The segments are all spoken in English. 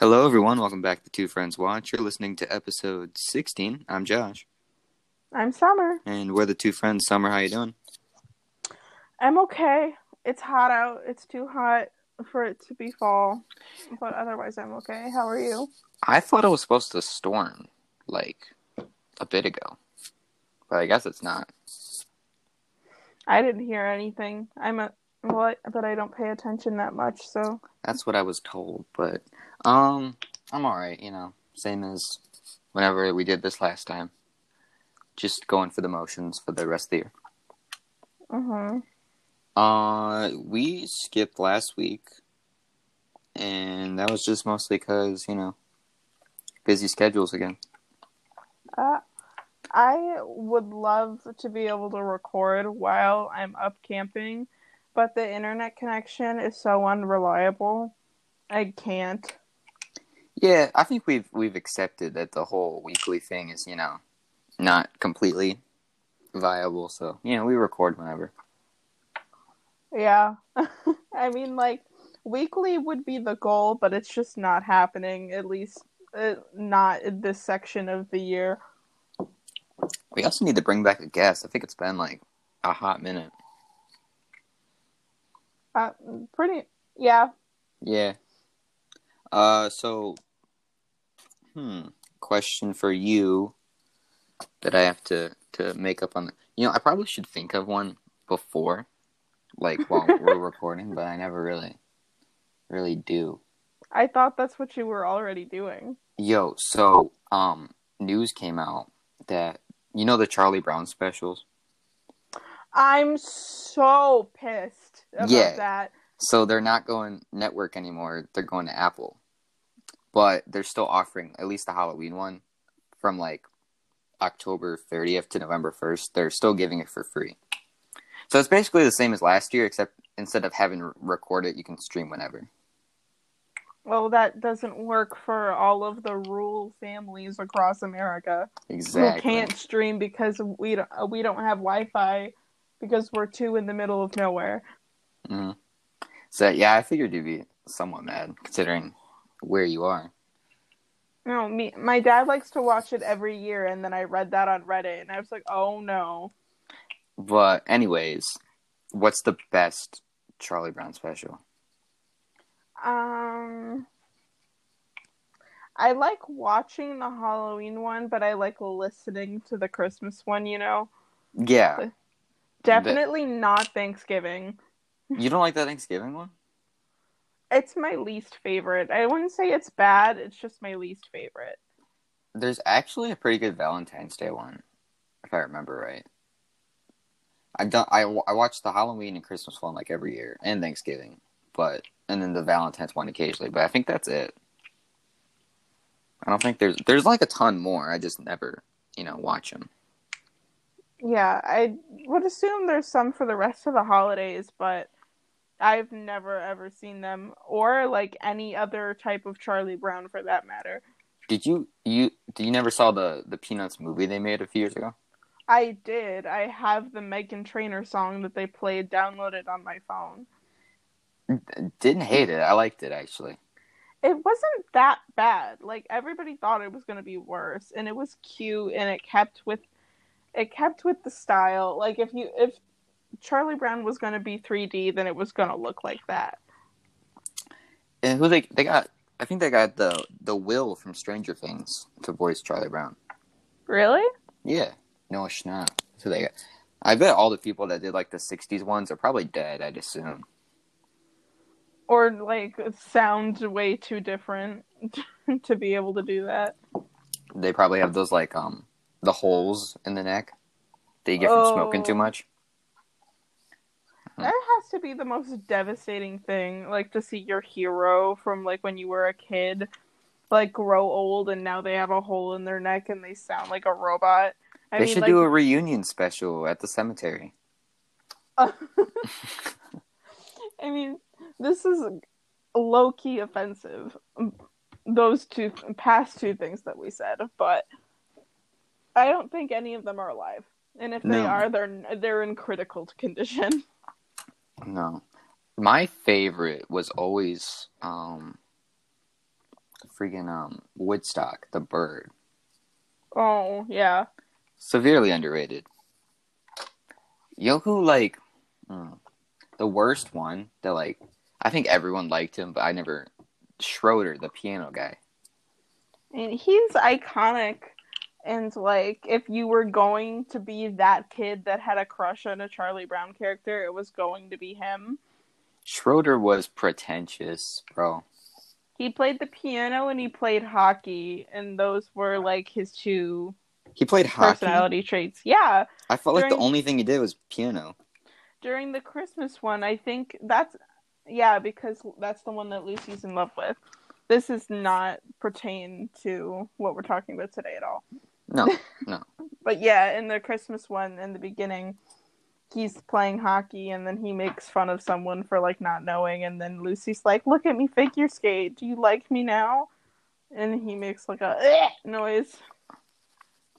Hello, everyone. Welcome back to Two Friends Watch. You're listening to episode 16. I'm Josh, I'm Summer. and we're the two friends. Summer, how you doing? I'm okay. It's hot out. It's too hot for it to be fall, but otherwise I'm okay. How are you? I thought it was supposed to storm like a bit ago, but I guess it's not. I didn't hear anything. I'm a what, but I don't pay attention that much. So That's what I was told, but um, I'm all right. You know, same as whenever we did this last time. Just going for the motions for the rest of the year. uh-huh. Uh, we skipped last week, and that was just mostly because you know, busy schedules again. Uh, I would love to be able to record while I'm up camping, but the internet connection is so unreliable. I can't. Yeah, I think we've we've accepted that the whole weekly thing is you know, not completely viable. So you know, we record whenever. Yeah. I mean, like, weekly would be the goal, but it's just not happening, at least uh, not in this section of the year. We also need to bring back a guest. I think it's been like a hot minute. Uh, pretty, yeah. Yeah. Uh, so, hmm, question for you that I have to to make up on. The, you know, I probably should think of one before, like while we're recording, but I never really, really do. I thought that's what you were already doing. Yo, so um, news came out that you know the Charlie Brown specials. I'm so pissed Yeah. that. So they're not going network anymore. They're going to Apple. But they're still offering at least the Halloween one from like October 30th to November 1st. They're still giving it for free. So it's basically the same as last year, except instead of having to record it, you can stream whenever. Well, that doesn't work for all of the rural families across America Exactly. who can't stream because we don't, we don't have Wi-Fi because we're too in the middle of nowhere. Mhm. So yeah, I figured you'd be somewhat mad considering where you are. No, me, my dad likes to watch it every year, and then I read that on Reddit, and I was like, oh no. But anyways, what's the best Charlie Brown special? Um, I like watching the Halloween one, but I like listening to the Christmas one. You know, Yeah. definitely not Thanksgiving. You don't like the Thanksgiving one? It's my least favorite. I wouldn't say it's bad. It's just my least favorite. There's actually a pretty good Valentine's Day one, if I remember right. I don't. I I watch the Halloween and Christmas one like every year, and Thanksgiving, but and then the Valentine's one occasionally. But I think that's it. I don't think there's there's like a ton more. I just never you know watch them. Yeah, I would assume there's some for the rest of the holidays, but I've never ever seen them or like any other type of Charlie Brown for that matter. Did you you did you never saw the the Peanuts movie they made a few years ago? I did. I have the Meghan Trainor song that they played downloaded on my phone. Didn't hate it. I liked it actually. It wasn't that bad. Like everybody thought it was going to be worse and it was cute and it kept with it kept with the style. Like if you if Charlie Brown was going to be 3D, then it was going to look like that. And who they they got? I think they got the the Will from Stranger Things to voice Charlie Brown. Really? Yeah, Noah Schnapp. So they got. I bet all the people that did like the '60s ones are probably dead. I'd assume. Or like sound way too different to be able to do that. They probably have those like um the holes in the neck that you get from smoking too Oh. much. That uh-huh. has to be the most devastating thing, like to see your hero from like when you were a kid, like grow old and now they have a hole in their neck and they sound like a robot. I they mean, should like, do a reunion special at the cemetery. I mean, this is low key offensive. Um, those two past two things that we said, but I don't think any of them are alive. And if they No. are, they're they're in critical condition. No, my favorite was always um freaking um Woodstock, the bird. Oh yeah. Severely underrated. You know who like hmm, the worst one that like I think everyone liked him, but I never Schroeder, the piano guy. And he's iconic. And like, if you were going to be that kid that had a crush on a Charlie Brown character, it was going to be him. Schroeder was pretentious, bro. He played the piano and he played hockey, and those were like his two He played hockey. personality traits. Yeah, I felt like the only thing he did was piano. during the Christmas one, I think that's yeah, because that's the one that Lucy's in love with. This is not pertain to what we're talking about today at all. No, no. But yeah, in the Christmas one in the beginning, he's playing hockey and then he makes fun of someone for like not knowing and then Lucy's like, "Look at me figure skate. Do you like me now?" And he makes like a "Eh" noise.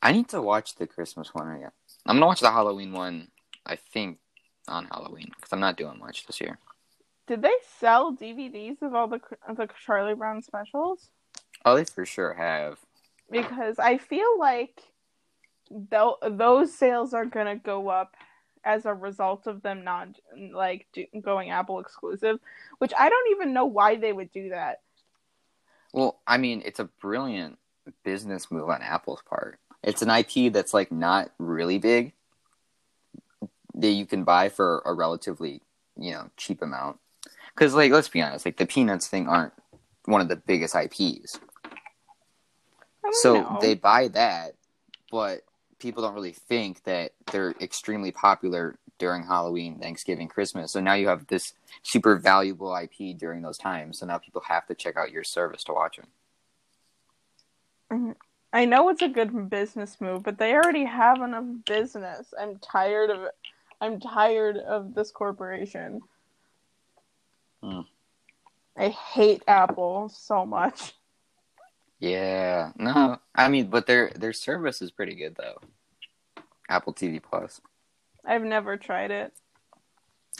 I need to watch the Christmas one again. I'm gonna watch the Halloween one. I think on Halloween because I'm not doing much this year. Did they sell DVDs of all the of the Charlie Brown specials? Oh, they for sure have. Because I feel like th- those sales are gonna go up as a result of them not like do- going Apple exclusive, which I don't even know why they would do that. Well, I mean, it's a brilliant business move on Apple's part. It's an IP that's like not really big that you can buy for a relatively, you know, cheap amount. Because, like, let's be honest, like the Peanuts thing aren't one of the biggest IPs. So know. they buy that, but people don't really think that they're extremely popular during Halloween, Thanksgiving, Christmas. So now you have this super valuable IP during those times. So now people have to check out your service to watch them. I know it's a good business move, but they already have enough business. I'm tired of it. I'm tired of this corporation. Hmm. I hate Apple so much. Yeah, no, I mean, but their their service is pretty good though. Apple TV Plus. I've never tried it.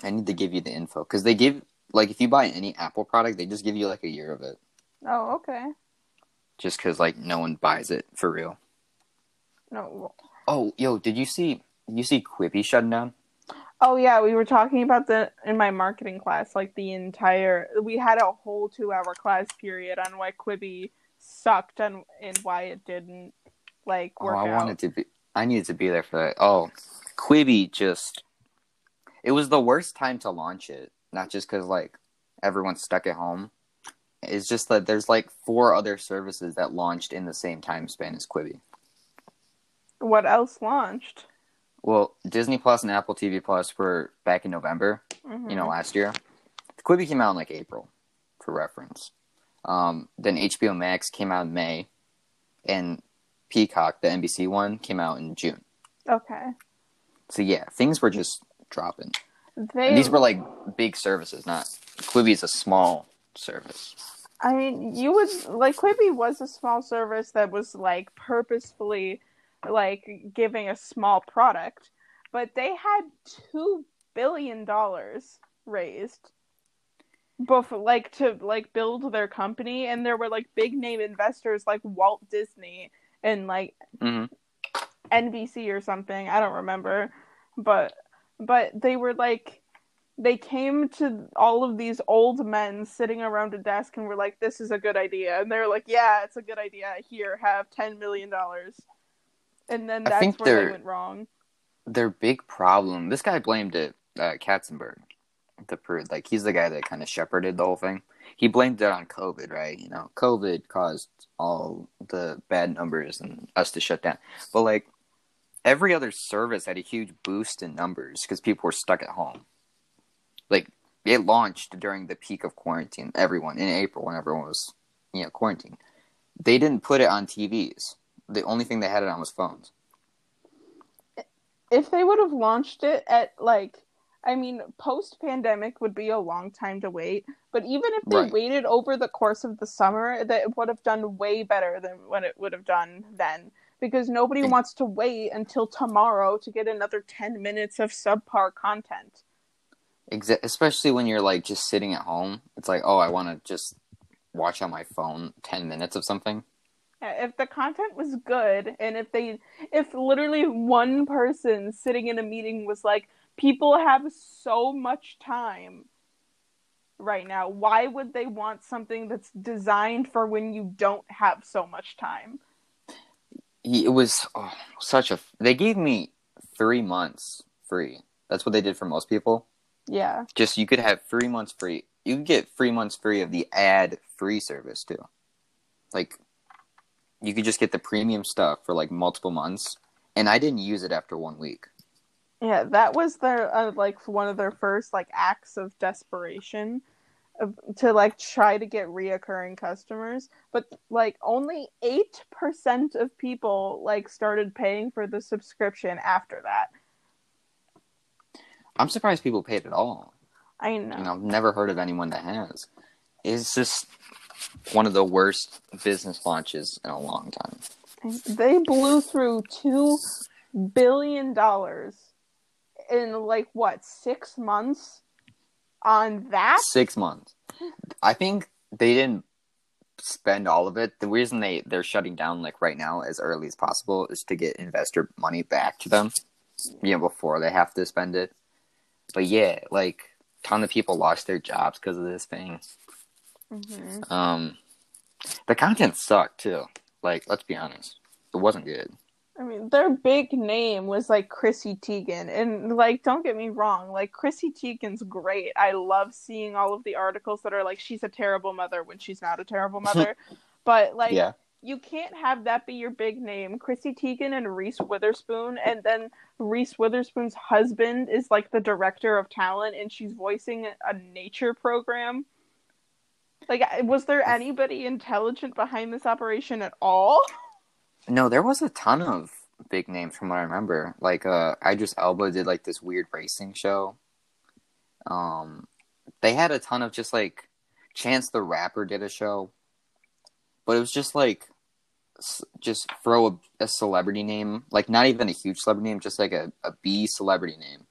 I need to give you the info because they give like if you buy any Apple product, they just give you like a year of it, Oh, okay. just because like no one buys it for real. No. Oh, yo, did you see? Did you see Quibi shutting down? Oh yeah, we were talking about the in my marketing class, like the entire we had a whole two hour class period on why Quibi sucked and and why it didn't like Oh, work I out. wanted to be. I needed to be there for that. Oh, Quibi just. It was the worst time to launch it. Not just because like everyone's stuck at home. It's just that there's like four other services that launched in the same time span as Quibi. What else launched? Well, Disney Plus and Apple TV Plus were back in November. Mhm. You know, last year. Quibi came out in like April, for reference. Um, then HBO Max came out in May, and Peacock, the NBC one, came out in June. Okay. So yeah, things were just dropping. They And these were like big services, not Quibi is a small service. I mean, you would like Quibi was a small service that was like purposefully like giving a small product, but they had two billion dollars raised before like to like build their company and there were like big name investors like Walt Disney and like hmm NBC or something. I don't remember, but but they were like they came to all of these old men sitting around a desk and were like, "This is a good idea," and they're like, "Yeah, it's a good idea. Here, have ten million dollars." And then that's where they went wrong. Their big problem. This guy blamed it. Uh, Katzenberg, the per- like he's the guy that kind of shepherded the whole thing. He blamed it on COVID, right? You know, COVID caused all the bad numbers and us to shut down. But like every other service had a huge boost in numbers because people were stuck at home. Like it launched during the peak of quarantine. Everyone in April when everyone was, you know, quarantined. They didn't put it on TVs. The only thing they had it on was phones. If they would have launched it at like I mean, post pandemic would be a long time to wait, but even if they Right. waited over the course of the summer, that it would have done way better than what it would have done then. Because nobody Ex- wants to wait until tomorrow to get another 10 minutes of subpar content. Exa- especially when you're like just sitting at home. It's like, oh, I want to just watch on my phone ten minutes of something. If the content was good, and if they, if literally one person sitting in a meeting was like, people have so much time right now, why would they want something that's designed for when you don't have so much time? It was oh, such a. They gave me three months free. That's what they did for most people. Yeah. Just you could have three months free. You could get three months free of the ad free service too. Like, you could just get the premium stuff for like multiple months, and I didn't use it after one week. Yeah, that was their uh, like one of their first like acts of desperation of, to like try to get reoccurring customers, but like only 8% of people like started paying for the subscription after that. I'm surprised people paid at all. I know. You know, I've never heard of anyone that has. It's just one of the worst business launches in a long time. They blew through 2 billion dollars in like what, 6 months on that? 6 months. I think they didn't spend all of it. The reason they they're shutting down like right now as early as possible is to get investor money back to them, you know, before they have to spend it. But yeah, like ton of people lost their jobs because of this thing. Mm-hmm. Um, the content sucked too. Like, let's be honest, it wasn't good. I mean, their big name was like Chrissy Teigen, and like, don't get me wrong, like Chrissy Teigen's great. I love seeing all of the articles that are like she's a terrible mother when she's not a terrible mother, but like, Yeah. you can't have that be your big name. Chrissy Teigen and Reese Witherspoon, and then Reese Witherspoon's husband is like the director of talent, and she's voicing a nature program. Like, was there anybody intelligent behind this operation at all? No, there was a ton of big names from what I remember. Like, uh, Idris Elba did like this weird racing show. Um, they had a ton of just like Chance the Rapper did a show, but it was just like just throw a, a celebrity name, like not even a huge celebrity name, just like a, a B celebrity name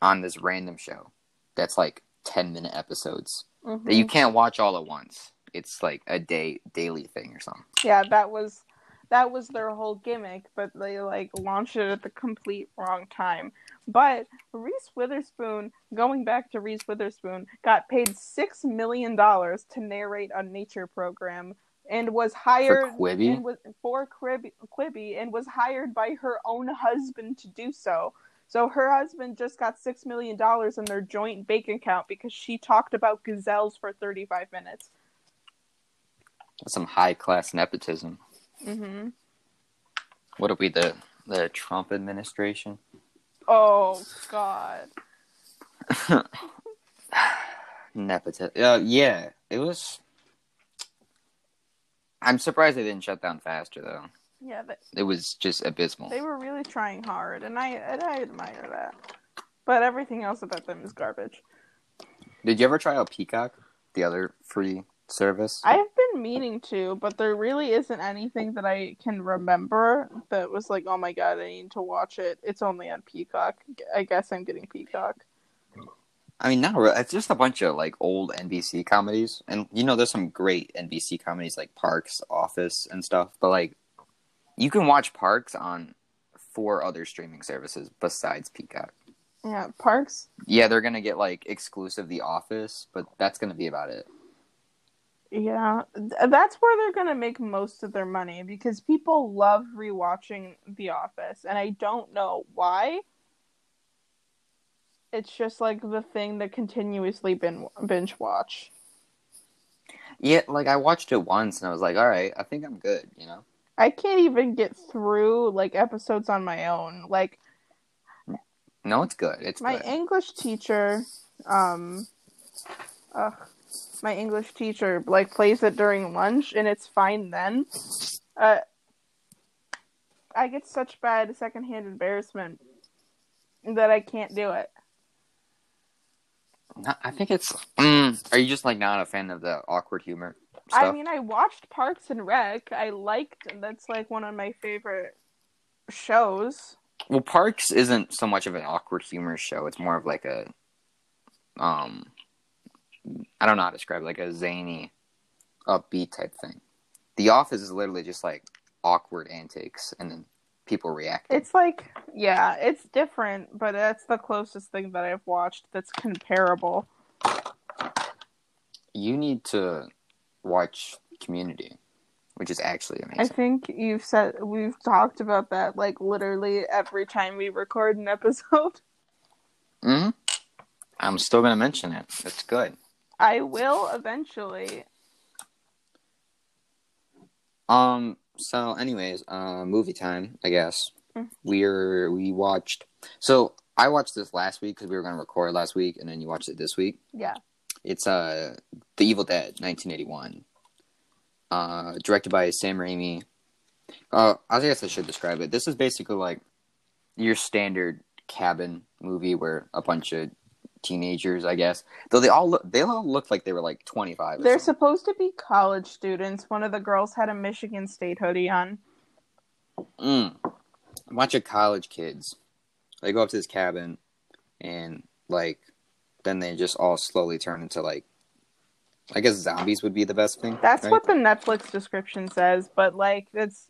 on this random show. That's like ten minute episodes that you can't watch all at once. It's like a day daily thing or something. yeah that was that was their whole gimmick but they like launched it at the complete wrong time but reese witherspoon going back to reese witherspoon got paid six million dollars to narrate a nature program and was hired Quibi? and was for Quibi, Quibi and was hired by her own husband to do so so her husband just got six million dollars in their joint bank account because she talked about gazelles for 35 minutes Some high class nepotism. Mm-hmm. What are we the the Trump administration? Oh God. Nepotism. Uh, yeah, it was. I'm surprised they didn't shut down faster though. Yeah, they, It was just abysmal. they were really trying hard, and I and I admire that. But everything else about them is garbage. Did you ever try out Peacock, the other free service? I have been meaning to, but there really isn't anything that I can remember that was like, oh my god, I need to watch it. It's only on Peacock. I guess I'm getting Peacock. I mean, not really. It's just a bunch of like old NBC comedies, and you know, there's some great NBC comedies like Parks, Office, and stuff. But like, you can watch Parks on four other streaming services besides Peacock. Yeah, Parks. Yeah, they're gonna get like exclusive The Office, but that's gonna be about it. Yeah, th- that's where they're gonna make most of their money because people love rewatching The Office, and I don't know why. It's just like the thing that continuously bin- binge watch. Yeah, like I watched it once and I was like, all right, I think I'm good. You know. I can't even get through like episodes on my own. Like No, it's good. It's my good. English teacher, um, ugh, my English teacher like plays it during lunch, and it's fine then. Uh, I get such bad secondhand embarrassment that I can't do it. No, I think it's. Mm, are you just like not a fan of the awkward humor stuff? I mean, I watched Parks and Rec. I liked. That's like one of my favorite shows. well, Parks isn't so much of an awkward humor show. It's more of like a, um, I don't know how to describe it, like a zany upbeat type thing. The Office is literally just like awkward antics and then people react. It's like, yeah, it's different, but that's the closest thing that I've watched that's comparable. You need to watch Community, which is actually amazing. I think you've said we've talked about that like literally every time we record an episode. hmm I'm still gonna mention it. It's good. I will eventually. Um. So, anyways, uh, movie time. I guess Mhm. we're we watched. So I watched this last week because we were gonna record last week, and then you watched it this week. Yeah. It's uh, The Evil Dead, 1981. Uh, directed by Sam Raimi. Uh, I guess I should describe it. This is basically like your standard cabin movie where a bunch of teenagers, I guess, though they all look, they all looked like they were like 25. They're something. supposed to be college students. One of the girls had a Michigan State hoodie on. Mm. A bunch of college kids. They go up to this cabin, and like, then they just all slowly turn into like, I guess zombies would be the best thing. That's right? what the Netflix description says, but like it's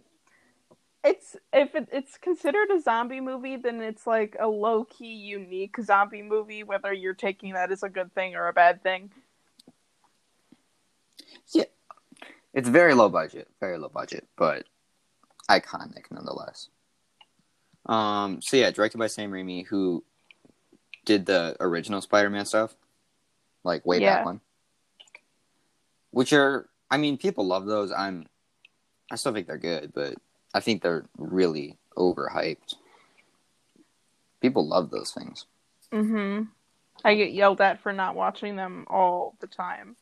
it's if it, it's considered a zombie movie, then it's like a low key unique zombie movie. Whether you're taking that as a good thing or a bad thing. Yeah, It's very low budget, very low budget, but iconic nonetheless. Um. So yeah, directed by Sam Raimi, who did the original Spider-Man stuff, like way Yeah. back when. Which are, I mean, people love those. I'm, I still think they're good, but I think they're really overhyped. People love those things. Mm-hmm. I get yelled at for not watching them all the time.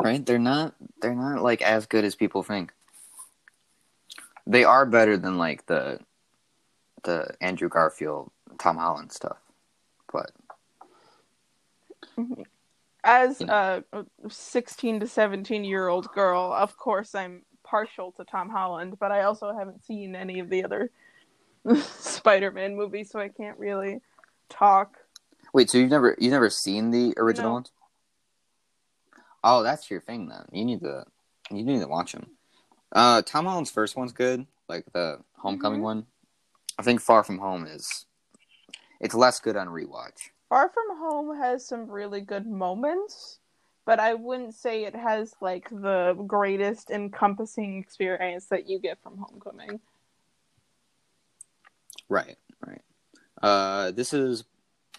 right they're not they're not like as good as people think they are better than like the the andrew garfield tom holland stuff but As Yeah. a 16 to 17 year old girl, of course I'm partial to Tom Holland, but I also haven't seen any of the other Spider-Man movies, so I can't really talk. wait so you've never you've never seen the original No. ones oh that's your thing then you need to you need to watch them uh tom holland's first one's good like the homecoming Mhm. one i think far from home is it's less good on rewatch Far From Home has some really good moments, but I wouldn't say it has like the greatest encompassing experience that you get from Homecoming. Right, right. Uh, this is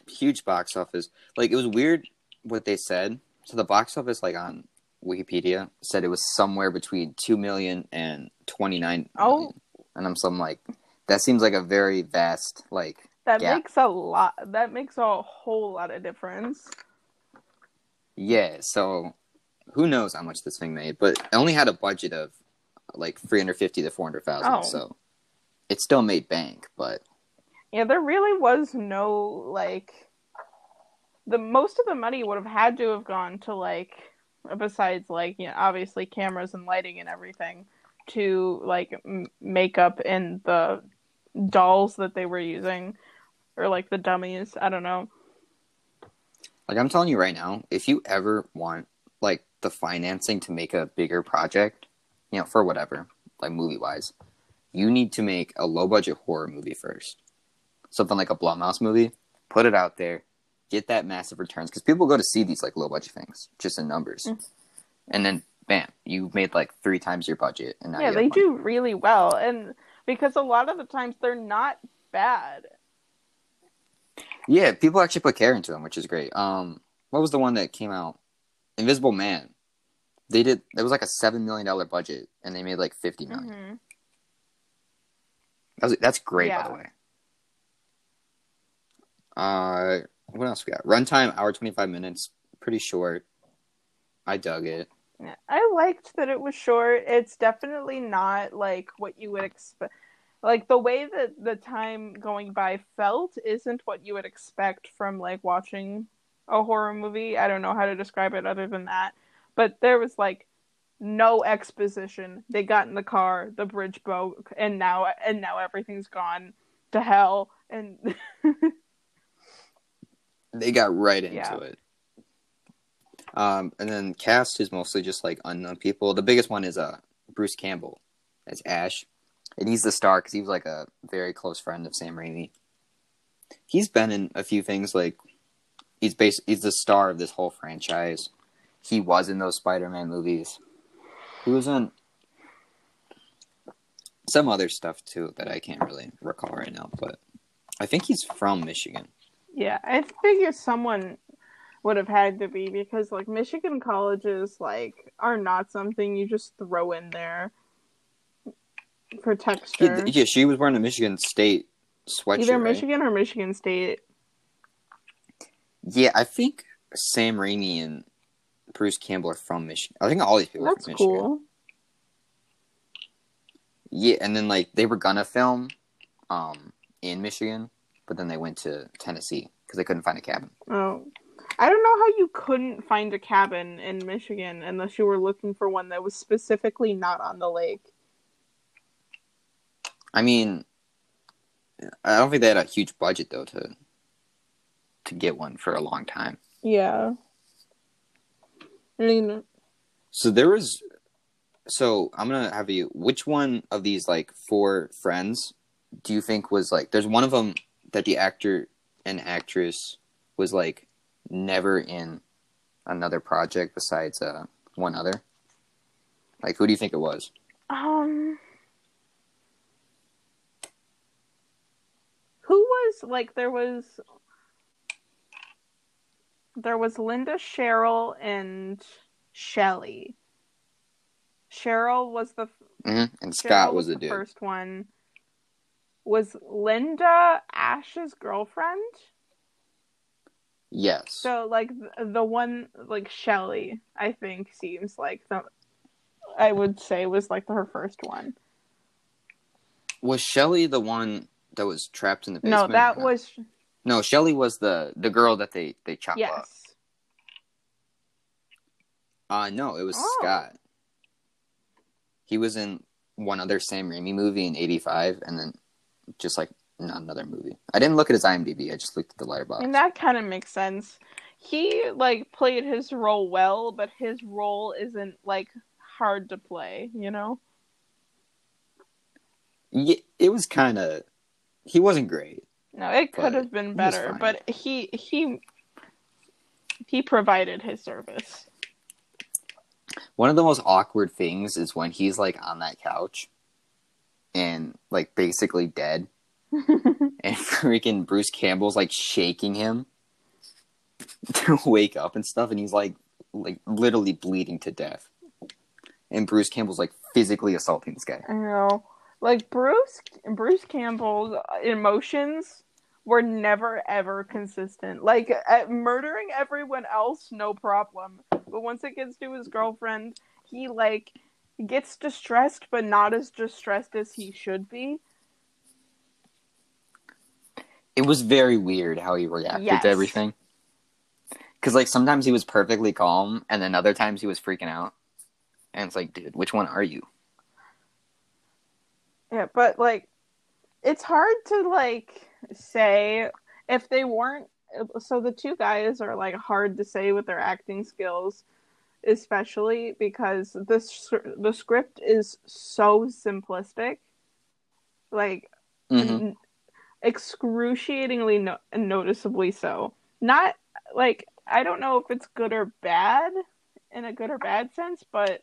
huge box office. Like it was weird what they said. So the box office, like on Wikipedia, said it was somewhere between two million and twenty nine. Oh. and I'm some like that seems like a very vast like. That Yeah. makes a lot. That makes a whole lot of difference. Yeah, so who knows how much this thing made, but it only had a budget of like three hundred fifty to four hundred thousand. Oh. So it still made bank, but Yeah, there really was no like the most of the money would have had to have gone to like besides like you know obviously cameras and lighting and everything to like m- makeup and the dolls that they were using or like the dummies i don't know Like I'm telling you right now, if you ever want like the financing to make a bigger project, you know, for whatever, like movie wise, you need to make a low budget horror movie first. Something like a Blumhouse movie, put it out there, get that massive returns because people go to see these like low budget things just in numbers, Mm. and then bam, you made like three times your budget, and now yeah they money. do really well and because a lot of the times they're not bad Yeah, people actually put care into them, which is great. Um, what was the one that came out? Invisible Man. They did. It was like a seven million dollar budget, and they made like fifty million. Mhm. That's that's great, by the way. Uh, what else we got? Runtime hour twenty five minutes, pretty short. I dug it. I liked that it was short. It's definitely not like what you would expect. Like the way that the time going by felt isn't what you would expect from like watching a horror movie. I don't know how to describe it other than that. But there was like no exposition. They got in the car, the bridge broke, and now and now everything's gone to hell. And They got right into Yeah. it. Um, and then cast is mostly just like unknown people. The biggest one is uh Bruce Campbell as Ash, and he's the star because he was like a very close friend of Sam Raimi. He's been in a few things like he's bas- he's the star of this whole franchise. He was in those Spider-Man movies. He was in some other stuff too that I can't really recall right now, but I think he's from Michigan. Yeah, I figure someone would have had to be because like Michigan colleges like are not something you just throw in there for texture. Yeah, yeah, she was wearing a Michigan State sweatshirt. Either right? Michigan or Michigan State. Yeah, I think Sam Raimi and Bruce Campbell are from Michigan. I think all these people That's are from Michigan. cool. Yeah, and then like they were gonna film um in Michigan, but then they went to Tennessee because they couldn't find a cabin. Oh. I don't know how you couldn't find a cabin in Michigan unless you were looking for one that was specifically not on the lake. I mean, I don't think they had a huge budget though to to get one for a long time. Yeah. I mean, So there was. So I'm gonna have you. Which one of these like four friends do you think was like? There's one of them that the actor and actress was like never in another project besides uh one other. Like who do you think it was? um Who was like there was there was Linda Cheryl and Shelly. Cheryl was the hmm And Scott Cheryl was, the the dude. first one. Was Linda Ash's girlfriend? Yes. So like the, the one like Shelly, I think seems like the I would say was like her first one. was Shelly the one that was trapped in the basement? No, that not? was no. Shelly was the the girl that they they chopped up. yes. Uh no, it was Oh. Scott. He was in one other Sam Raimi movie in '85, and then just like not another movie. I didn't look at his IMDb. I just looked at the Letterboxd. And that kind of makes sense. He like played his role well, but his role isn't like hard to play, you know? Yeah, it was kind of. He wasn't great. No, it could have been better, fine. but he he he provided his service. One of the most awkward things is when he's like on that couch, and like basically dead, and freaking Bruce Campbell's like shaking him to wake up and stuff, and he's like like literally bleeding to death. And Bruce Campbell's like physically assaulting this guy. I know. Like Bruce Bruce Campbell's emotions were never ever consistent. Like at murdering everyone else, no problem. But once it gets to his girlfriend, he like gets distressed but not as distressed as he should be. It was very weird how he reacted Yes. to everything. Cause like sometimes he was perfectly calm, and then other times he was freaking out. And it's like, dude, which one are you? Yeah, but like it's hard to like say if they weren't so the two guys are like hard to say with their acting skills especially because this the script is so simplistic. Like Mhm. n- excruciatingly no- noticeably so. Not like i don't know if it's good or bad in a good or bad sense but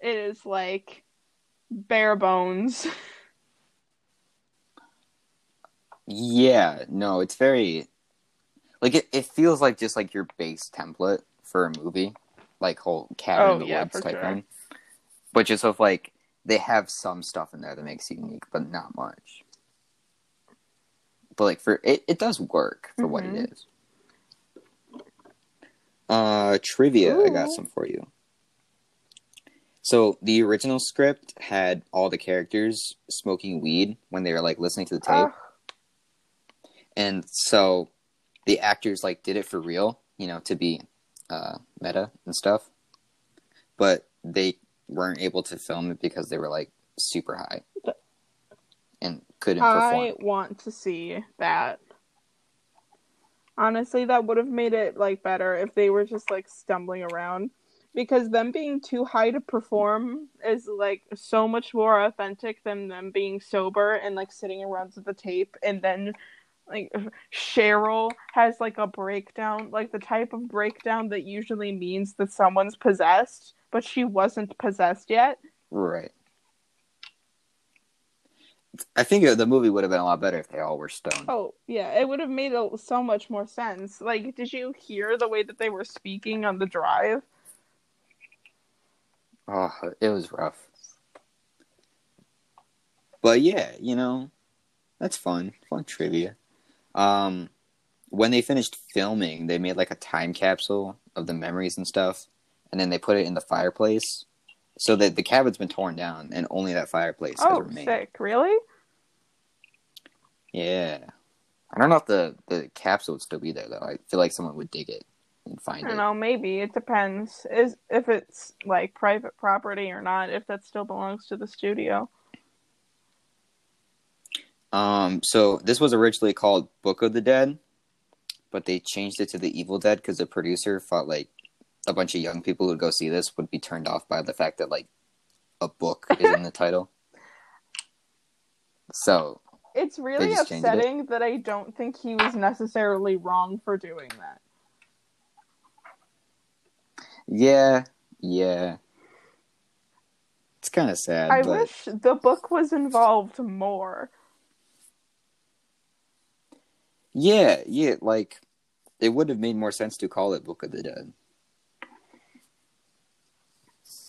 it is like bare bones Yeah, no, it's very like it, it feels like just like your base template for a movie, like whole cabin Oh, in the yeah, woods type sure. thing. But just with like they have some stuff in there that makes it unique, but not much. But like for it, it does work for what Mhm. it is. Uh, trivia. I got some for you. So the original script had all the characters smoking weed when they were like listening to the tape Ugh. And so the actors like did it for real you know to be uh meta and stuff but they weren't able to film it because they were like super high and couldn't perform I perform want to see that. Honestly, that would have made it like better if they were just like stumbling around. Because them being too high to perform is like so much more authentic than them being sober and like sitting around with the tape and then like Cheryl has like a breakdown, like the type of breakdown that usually means that someone's possessed, but she wasn't possessed yet. Right. I think the movie would have been a lot better if they all were stoned. Oh, yeah, it would have made a, so much more sense. Like, did you hear the way that they were speaking on the drive? Oh, it was rough. But yeah, you know, that's fun. Fun trivia. Um, when they finished filming, they made like a time capsule of the memories and stuff, and then they put it in the fireplace. So that the cabin's been torn down, and only that fireplace oh, has remained. sick! Really? Yeah. I don't know if the the capsule would still be there though. I feel like someone would dig it and find it. I don't it. know. Maybe it depends. Is if it's like private property or not. If that still belongs to the studio. Um, so this was originally called Book of the Dead, but they changed it to The Evil Dead because the producer thought like a bunch of young people who'd go see this would be turned off by the fact that like a book is in the title. So It's really changed it. upsetting that I don't think he was necessarily wrong for doing that. yeah, yeah, it's kind of sad. I but wish the book was involved more. Yeah, yeah, like it would have made more sense to call it Book of the Dead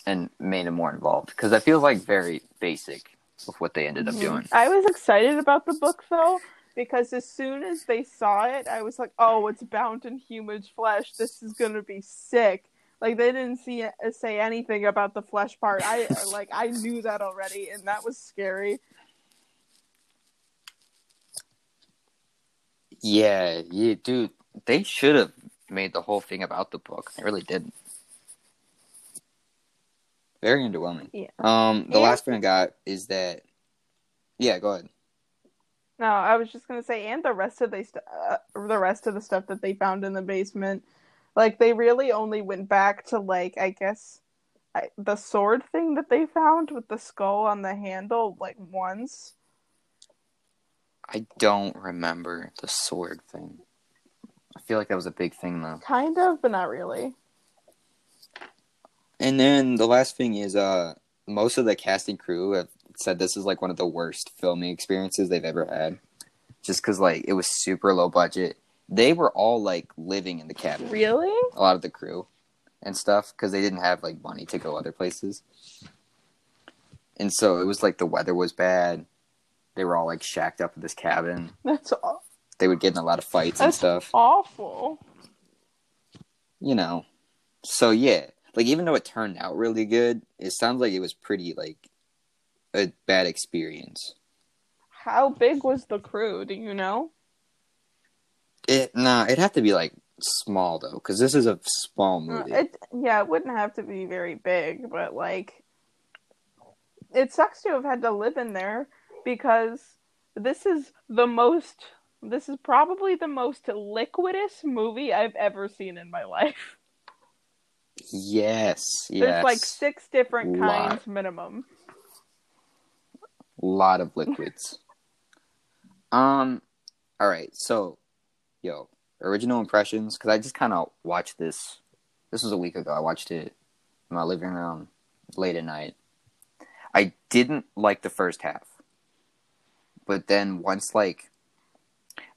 and made it more involved because I feel like very basic of what they ended up Mhm. doing. I was excited about the book though because as soon as they saw it, I was like, "Oh, it's bound in human flesh. This is gonna be sick." Like they didn't see say anything about the flesh part. I like I knew that already, and that was scary. Yeah, yeah, dude. They should have made the whole thing about the book. They really didn't. Very underwhelming. Yeah. Um, the last thing I got is that. Yeah, go ahead. No, I was just gonna say, and the rest of the st- uh, the rest of the stuff that they found in the basement, like they really only went back to like I guess I, the sword thing that they found with the skull on the handle like once. I don't remember the sword thing. I feel like that was a big thing though. Kind of, but not really. And then the last thing is, uh, most of the casting crew have said this is like one of the worst filming experiences they've ever had, just because like it was super low budget. They were all like living in the cabin. Really? a lot of the crew and stuff because they didn't have like money to go other places. And so it was like the weather was bad. They were all like shacked up in this cabin. That's aw- They would get in a lot of fights and stuff, awful. you know. So yeah, like even though it turned out really good, it sounds like it was pretty like a bad experience. How big was the crew? Do you know? It nah, it'd have to be like small though, because this is a small Uh, movie. It yeah, it wouldn't have to be very big, but like it sucks to have had to live in there because this is the most this is probably the most liquidous movie I've ever seen in my life. yes, yes. There's like six different Lot. kinds minimum. lot of liquids. um, all right. So, yo, original impressions because I just kind of watched this. This was a week ago. I watched it in my living room late at night. I didn't like the first half, but then once like,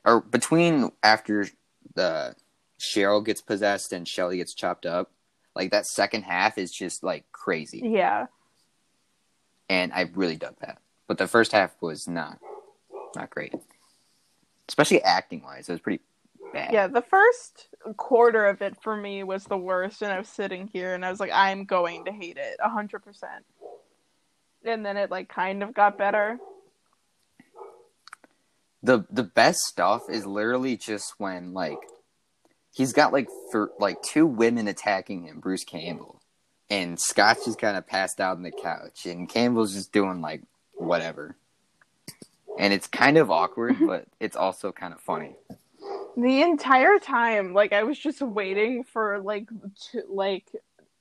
or between after the Cheryl gets possessed and Shelly gets chopped up, like that second half is just like crazy Yeah. and I really dug that. But the first half was not not great, especially acting wise. It was pretty bad. Yeah, the first quarter of it for me was the worst, and I was sitting here and I was like, I'm going to hate it a hundred percent. And then it like kind of got better. The the best stuff is literally just when like he's got like for like two women attacking him, Bruce Campbell, and Scott's just kind of passed out on the couch, and Campbell's just doing like whatever. And it's kind of awkward, but it's also kind of funny. The entire time, like I was just waiting for like to like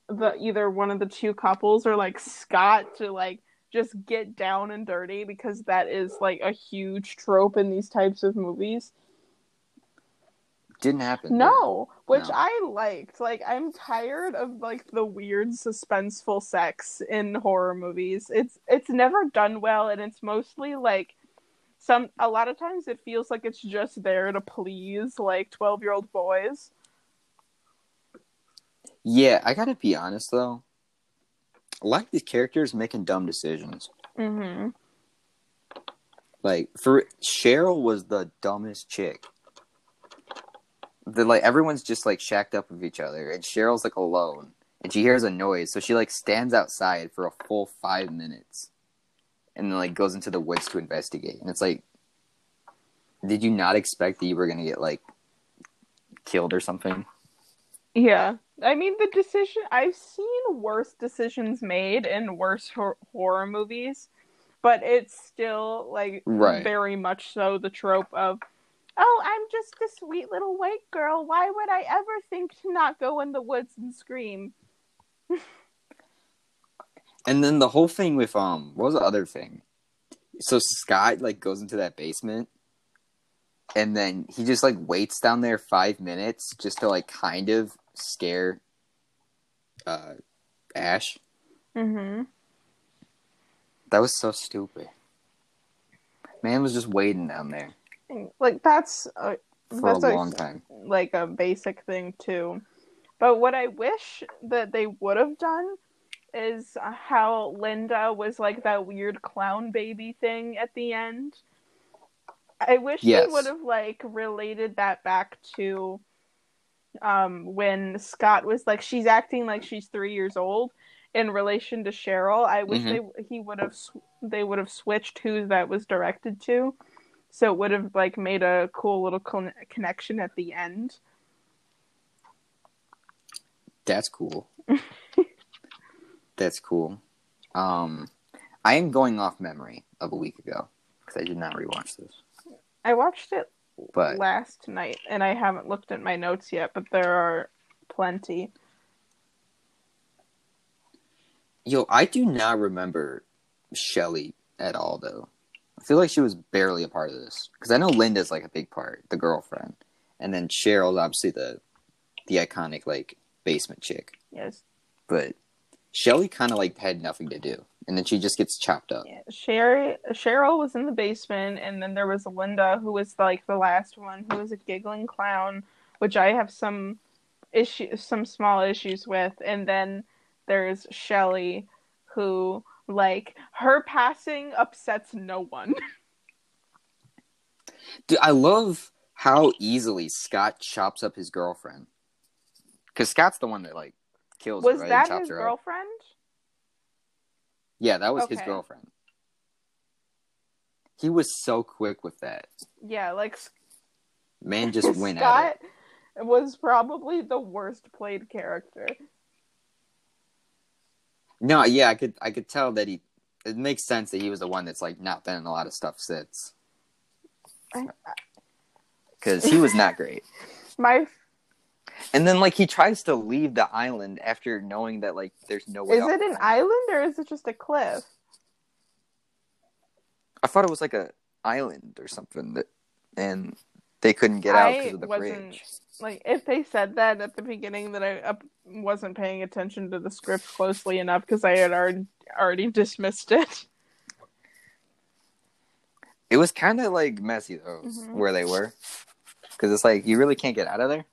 the either one of the two couples or like Scott to like just get down and dirty because that is like a huge trope in these types of movies. Didn't happen. No, which No. I liked. Like I'm tired of like the weird suspenseful sex in horror movies. It's it's never done well and it's mostly like some a lot of times it feels like it's just there to please like 12-year-old boys. Yeah, I gotta be honest though. Lot these characters making dumb decisions. Mhm. Like for Cheryl was the dumbest chick. The like everyone's just like shacked up with each other, and Cheryl's like alone, and she hears a noise, so she like stands outside for a full five minutes, and then like goes into the woods to investigate. And it's like, did you not expect that you were gonna get like killed or something? Yeah. I mean the decision I've seen worse decisions made in worse hor- horror movies, but it's still like Right. very much so the trope of Oh, I'm just a sweet little white girl. Why would I ever think to not go in the woods and scream? And then the whole thing with um, what was the other thing? So Scott like goes into that basement, and then he just like waits down there five minutes just to like kind of scare uh Ash. Mm-hmm. That was so stupid. Man was just waiting down there Like that's a, for that's a long time. like a basic thing too. But what I wish that they would have done is how Linda was like that weird clown baby thing at the end. I wish Yes. they would have like related that back to um when Scott was like she's acting like she's 3 years old in relation to Cheryl. I wish they he would have sw- they would have switched who that was directed to. So it would have like made a cool little con- connection at the end. That's cool. That's cool. Um, I am going off memory of a week ago because I did not rewatch this. I watched it But last night and I haven't looked at my notes yet, but there are plenty. Yo, I do not remember Shelly at all, though. I feel like she was barely a part of this because I know Linda's like a big part, the girlfriend, and then Cheryl's obviously the the iconic like basement chick. Yes. But Shelly kind of like had nothing to do, and then she just gets chopped up. Yeah. Sherry Cheryl was in the basement and then there was Linda who was like the last one who was a giggling clown, which I have some issue some small issues with, and then there's Shelly who like her passing upsets no one. Dude, I love how easily Scott chops up his girlfriend because Scott's the one that like kills was her, right? that his up. Yeah, that was his girlfriend. He was so quick with that. Yeah, like Man just went at Scott it. was probably the worst played character. No, yeah, I could I could tell that he it makes sense that he was the one that's like not been in a lot of stuff since. Cuz he was not great. My And then like he tries to leave the island after knowing that like there's no way is it an island or is it just a cliff? I thought it was like a island or something that and they couldn't get out because of the wasn't- bridge. Like if they said that at the beginning, that I uh, wasn't paying attention to the script closely enough because I had already already dismissed it. It was kind of like messy though, Mhm. where they were, because it's like you really can't get out of there,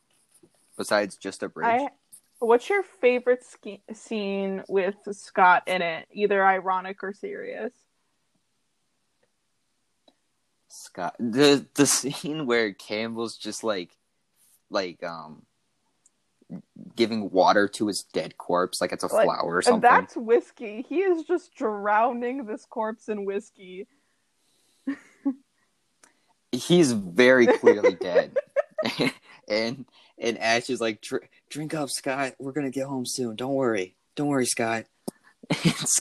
besides just a bridge. I. What's your favorite ski- scene with Scott in it? Either ironic or serious. Scott, the the scene where Campbell's just like, like um, giving water to his dead corpse, like it's a Like, flower or something. that's whiskey. He is just drowning this corpse in whiskey. He's very clearly dead, and and Ash is like, "Dr- "Drink up, Scott. We're gonna get home soon. Don't worry. Don't worry, Scott." it's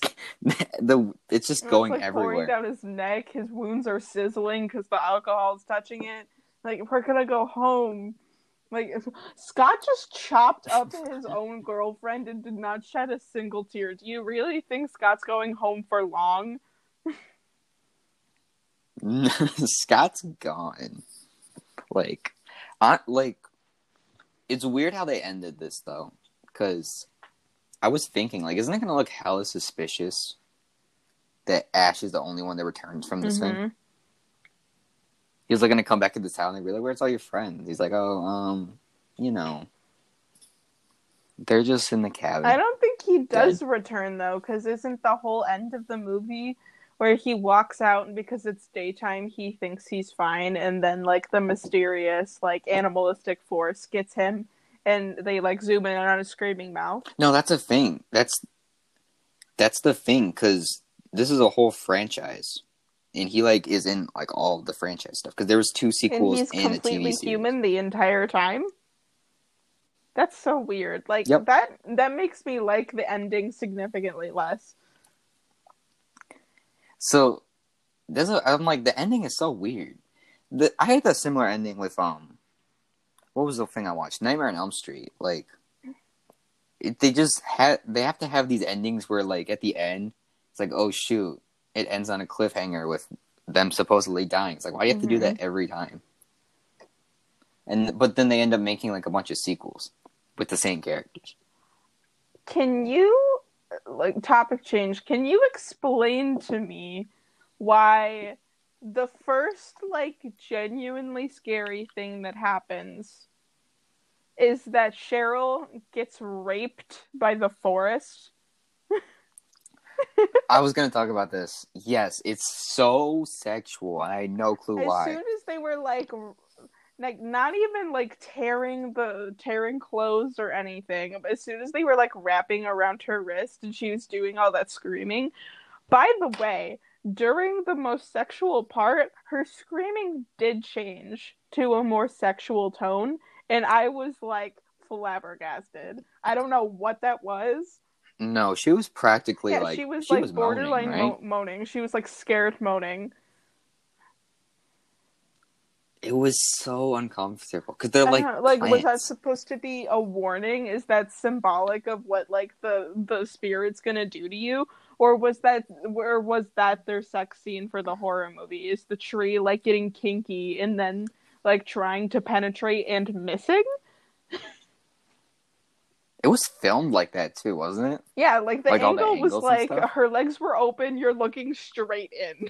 the it's just going like, everywhere. Pouring down his neck. His wounds are sizzling because the alcohol is touching it. Like we're gonna go home. Like Scott just chopped up his own girlfriend and did not shed a single tear. Do you really think Scott's going home for long? Scott's gone. Like, I like. It's weird how they ended this though, because I was thinking, like, isn't it gonna look hella suspicious that Ash is the only one that returns from this Mhm. thing? He's like gonna come back to the town and be like, "Where's all your friends?" He's like, "Oh, um, you know, they're just in the cabin." I don't think he does return though, because isn't the whole end of the movie where he walks out and because it's daytime he thinks he's fine, and then like the mysterious like animalistic force gets him, and they like zoom in on his screaming mouth. No, that's a thing. That's that's the thing because this is a whole franchise, and he like is in like all the franchise stuff because there was two And sequels he's and, a completely human the entire time. That's so weird. Like Yep. that that makes me like the ending significantly less. So there's a, I'm like the ending is so weird. The I had a similar ending with um, what was the thing I watched? Nightmare on Elm Street. Like, it, they just had they have to have these endings where like at the end it's like oh shoot it ends on a cliffhanger with them supposedly dying. It's like why do you have to do that every time? And but then they end up making like a bunch of sequels with the same characters. Can you like topic change? Can you explain to me why the first like genuinely scary thing that happens is that Cheryl gets raped by the forest? I was gonna talk about this. Yes, it's so sexual. and I had no clue as why. As soon as they were like like not even like tearing the tearing clothes or anything as soon as they were like wrapping around her wrist and she was doing all that screaming by the way during the most sexual part her screaming did change to a more sexual tone and i was like flabbergasted. I don't know what that was. No, she was practically yeah like she was she like was borderline moaning, right? mo- moaning. She was like scared moaning It was so uncomfortable because they're like know, like was that supposed to be a warning? Is that symbolic of what like the the spirit's gonna do to you, or was that or was that their sex scene for the horror movie? Is the tree like getting kinky and then like trying to penetrate and missing? It was filmed like that too, wasn't it? Yeah, like the Like all the angle was like her legs were open, you're looking straight in.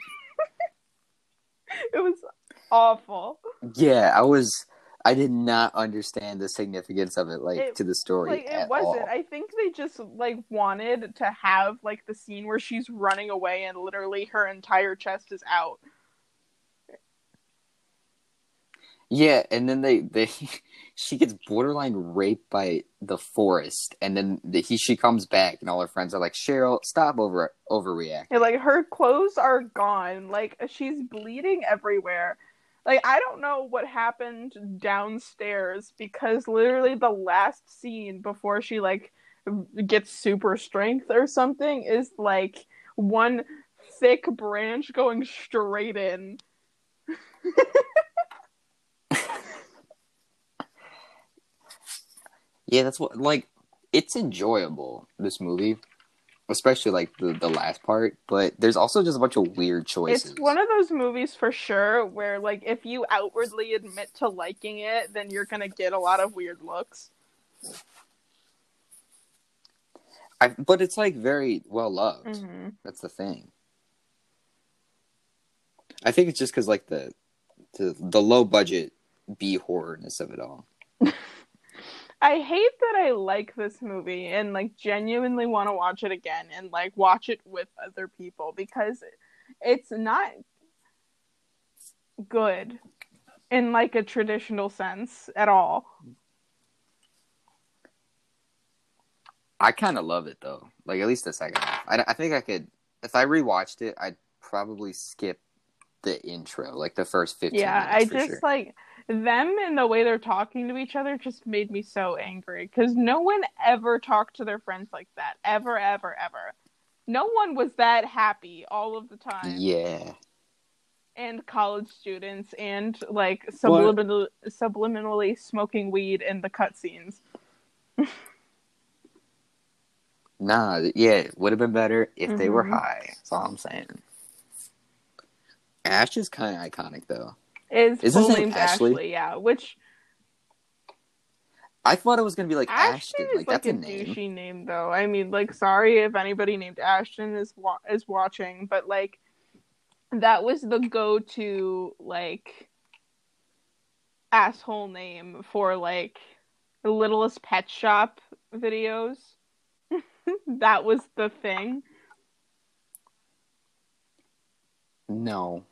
it was awful. Yeah, I was. I did not understand the significance of it, like It- to the story like it wasn't all. i think they just like wanted to have like the scene where she's running away and literally her entire chest is out Yeah, and then they they she gets borderline raped by the forest, and then the, he she comes back, and all her friends are like, Cheryl, stop over overreact. And, like her clothes are gone like she's bleeding everywhere like i don't know what happened downstairs because literally the last scene before she like gets super strength or something is like one thick branch going straight in. Yeah, that's what like it's enjoyable this movie, especially like the the last part. But there's also just a bunch of weird choices. It's one of those movies for sure where like if you outwardly admit to liking it, then you're gonna get a lot of weird looks. I, but it's like very well loved. Mm-hmm. That's the thing. I think it's just because like the the the low budget B horrorness of it all. I hate that I like this movie and like genuinely want to watch it again and like watch it with other people because it's not good in like a traditional sense at all. I kind of love it though. Like at least the second half. I, I think I could if I rewatched it, I'd probably skip the intro, like the first fifteen. Yeah, I just sure. like them and the way they're talking to each other just made me so angry because no one ever talked to their friends like that ever, ever, ever. No one was that happy all of the time. Yeah, and college students and like subliminal, subliminally smoking weed in the cutscenes. Nah, yeah, it would have been better if they were Mhm. high. That's all I'm saying. Ash is kind of iconic though. Is Is his name Ashley? Ashley? Yeah, which I thought it was gonna be like Ashton Ashton. is Like like, that's a, a name. douchey name, though. I mean, like, sorry if anybody named Ashton is wa- is watching, but like, that was the go-to like asshole name for like the Littlest Pet Shop videos. that was the thing. No.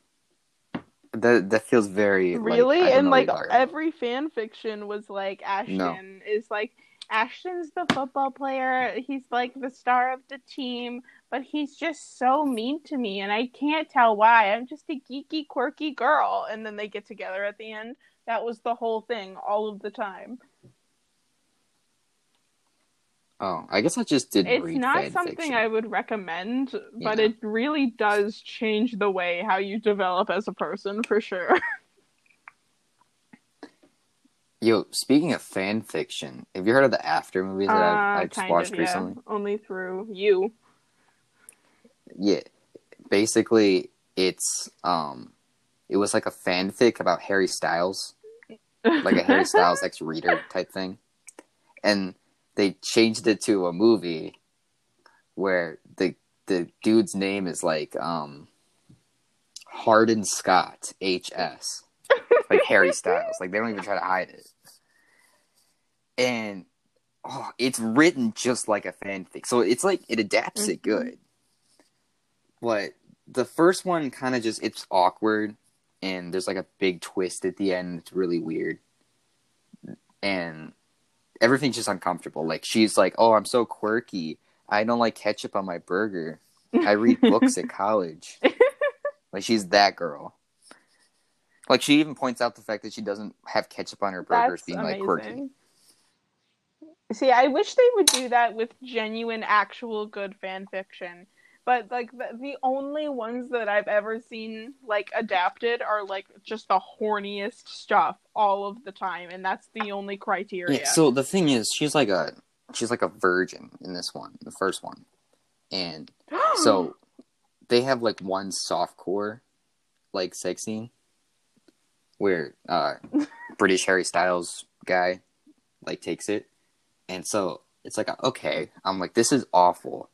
That that feels very really? Don't and like you're talking about. every fan fiction was like ashton No. is like ashton's the football player he's like the star of the team but he's just so mean to me and i can't tell why. I'm just a geeky quirky girl. And then they get together at the end. That was the whole thing all of the time Oh, I guess I just didn't it's not something fiction. i would recommend but Yeah. it really does change the way how you develop as a person for sure Yo, speaking of fan fiction, have you heard of the After movies that Uh, I've, I've just watched of, yeah. recently? only through you Yeah, basically, it's um, it was like a fanfic about Harry Styles, like a Harry Styles ex reader type thing, and they changed it to a movie where the the dude's name is like um, Hardin Scott H S, like Harry Styles. Like they don't even try to hide it, and oh, it's written just like a fanfic. So it's like it adapts it Mhm. good. But the first one kind of just it's awkward and there's like a big twist at the end. It's really weird. And everything's just uncomfortable. Like she's like, "Oh, I'm so quirky. I don't like ketchup on my burger. I read books at college." like she's that girl. Like she even points out the fact that she doesn't have ketchup on her burgers That's being amazing. like quirky. See, I wish they would do that with genuine, actual good fan fiction. But like the, the only ones that I've ever seen like adapted are like just the horniest stuff all of the time, and that's the only criteria. Yeah, so the thing is, she's like a she's like a virgin in this one, the first one, and so they have like one soft core like sex scene where uh British Harry Styles guy like takes it, and so it's like okay, I'm like this is awful,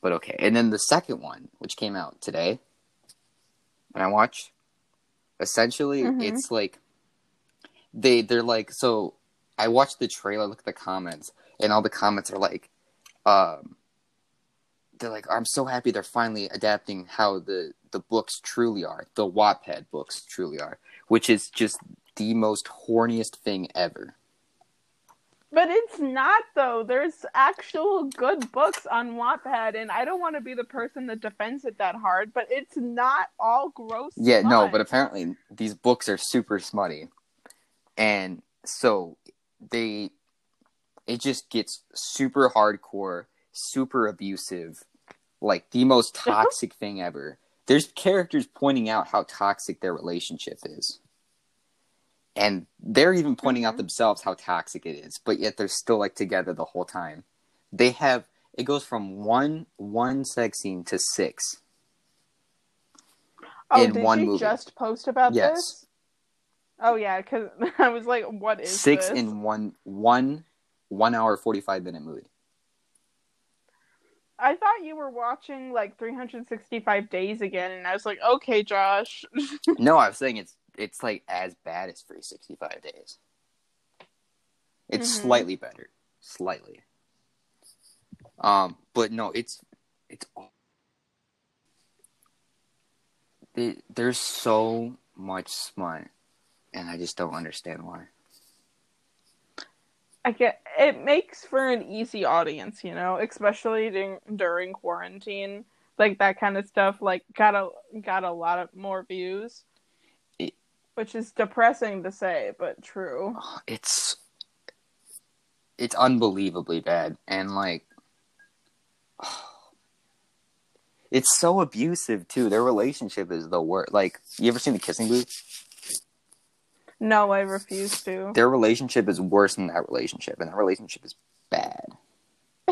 but okay. And then the second one, which came out today, and I watched, essentially Mhm. it's like they they're like so I watched the trailer, look at the comments, and all the comments are like, um, they're like, I'm so happy they're finally adapting how the the books truly are, the Wattpad books truly are, which is just the most horniest thing ever. But it's not though. There's actual good books on Wattpad, and I don't want to be the person that defends it that hard. But it's not all gross. Yeah, no, but apparently these books are super smutty, and so they, it just gets super hardcore, super abusive, like the most toxic thing ever. There's characters pointing out how toxic their relationship is, and they're even pointing out Mhm. themselves how toxic it is, but yet they're still like together the whole time. They have it goes from one one sex scene to six. oh, in did one you movie. just post about Yes. this? Oh yeah, because I was like, "What is six this? in one one one hour 45 minute movie I thought you were watching like 365 days again, and I was like, "Okay, Josh." no i was saying it's it's like as bad as 365 days. It's Mhm. slightly better. Slightly. Um but no it's it's aw- there's so much smut and i just don't understand why. I get it makes for an easy audience, you know, especially during, during quarantine. Like that kind of stuff, like got a got a lot of more views, which is depressing to say, but true. it's it's unbelievably bad and like It's so abusive too. Their relationship is the worst. Like, you ever seen the kissing booth? No, I refuse to. Their relationship is worse than that relationship, and that relationship is bad.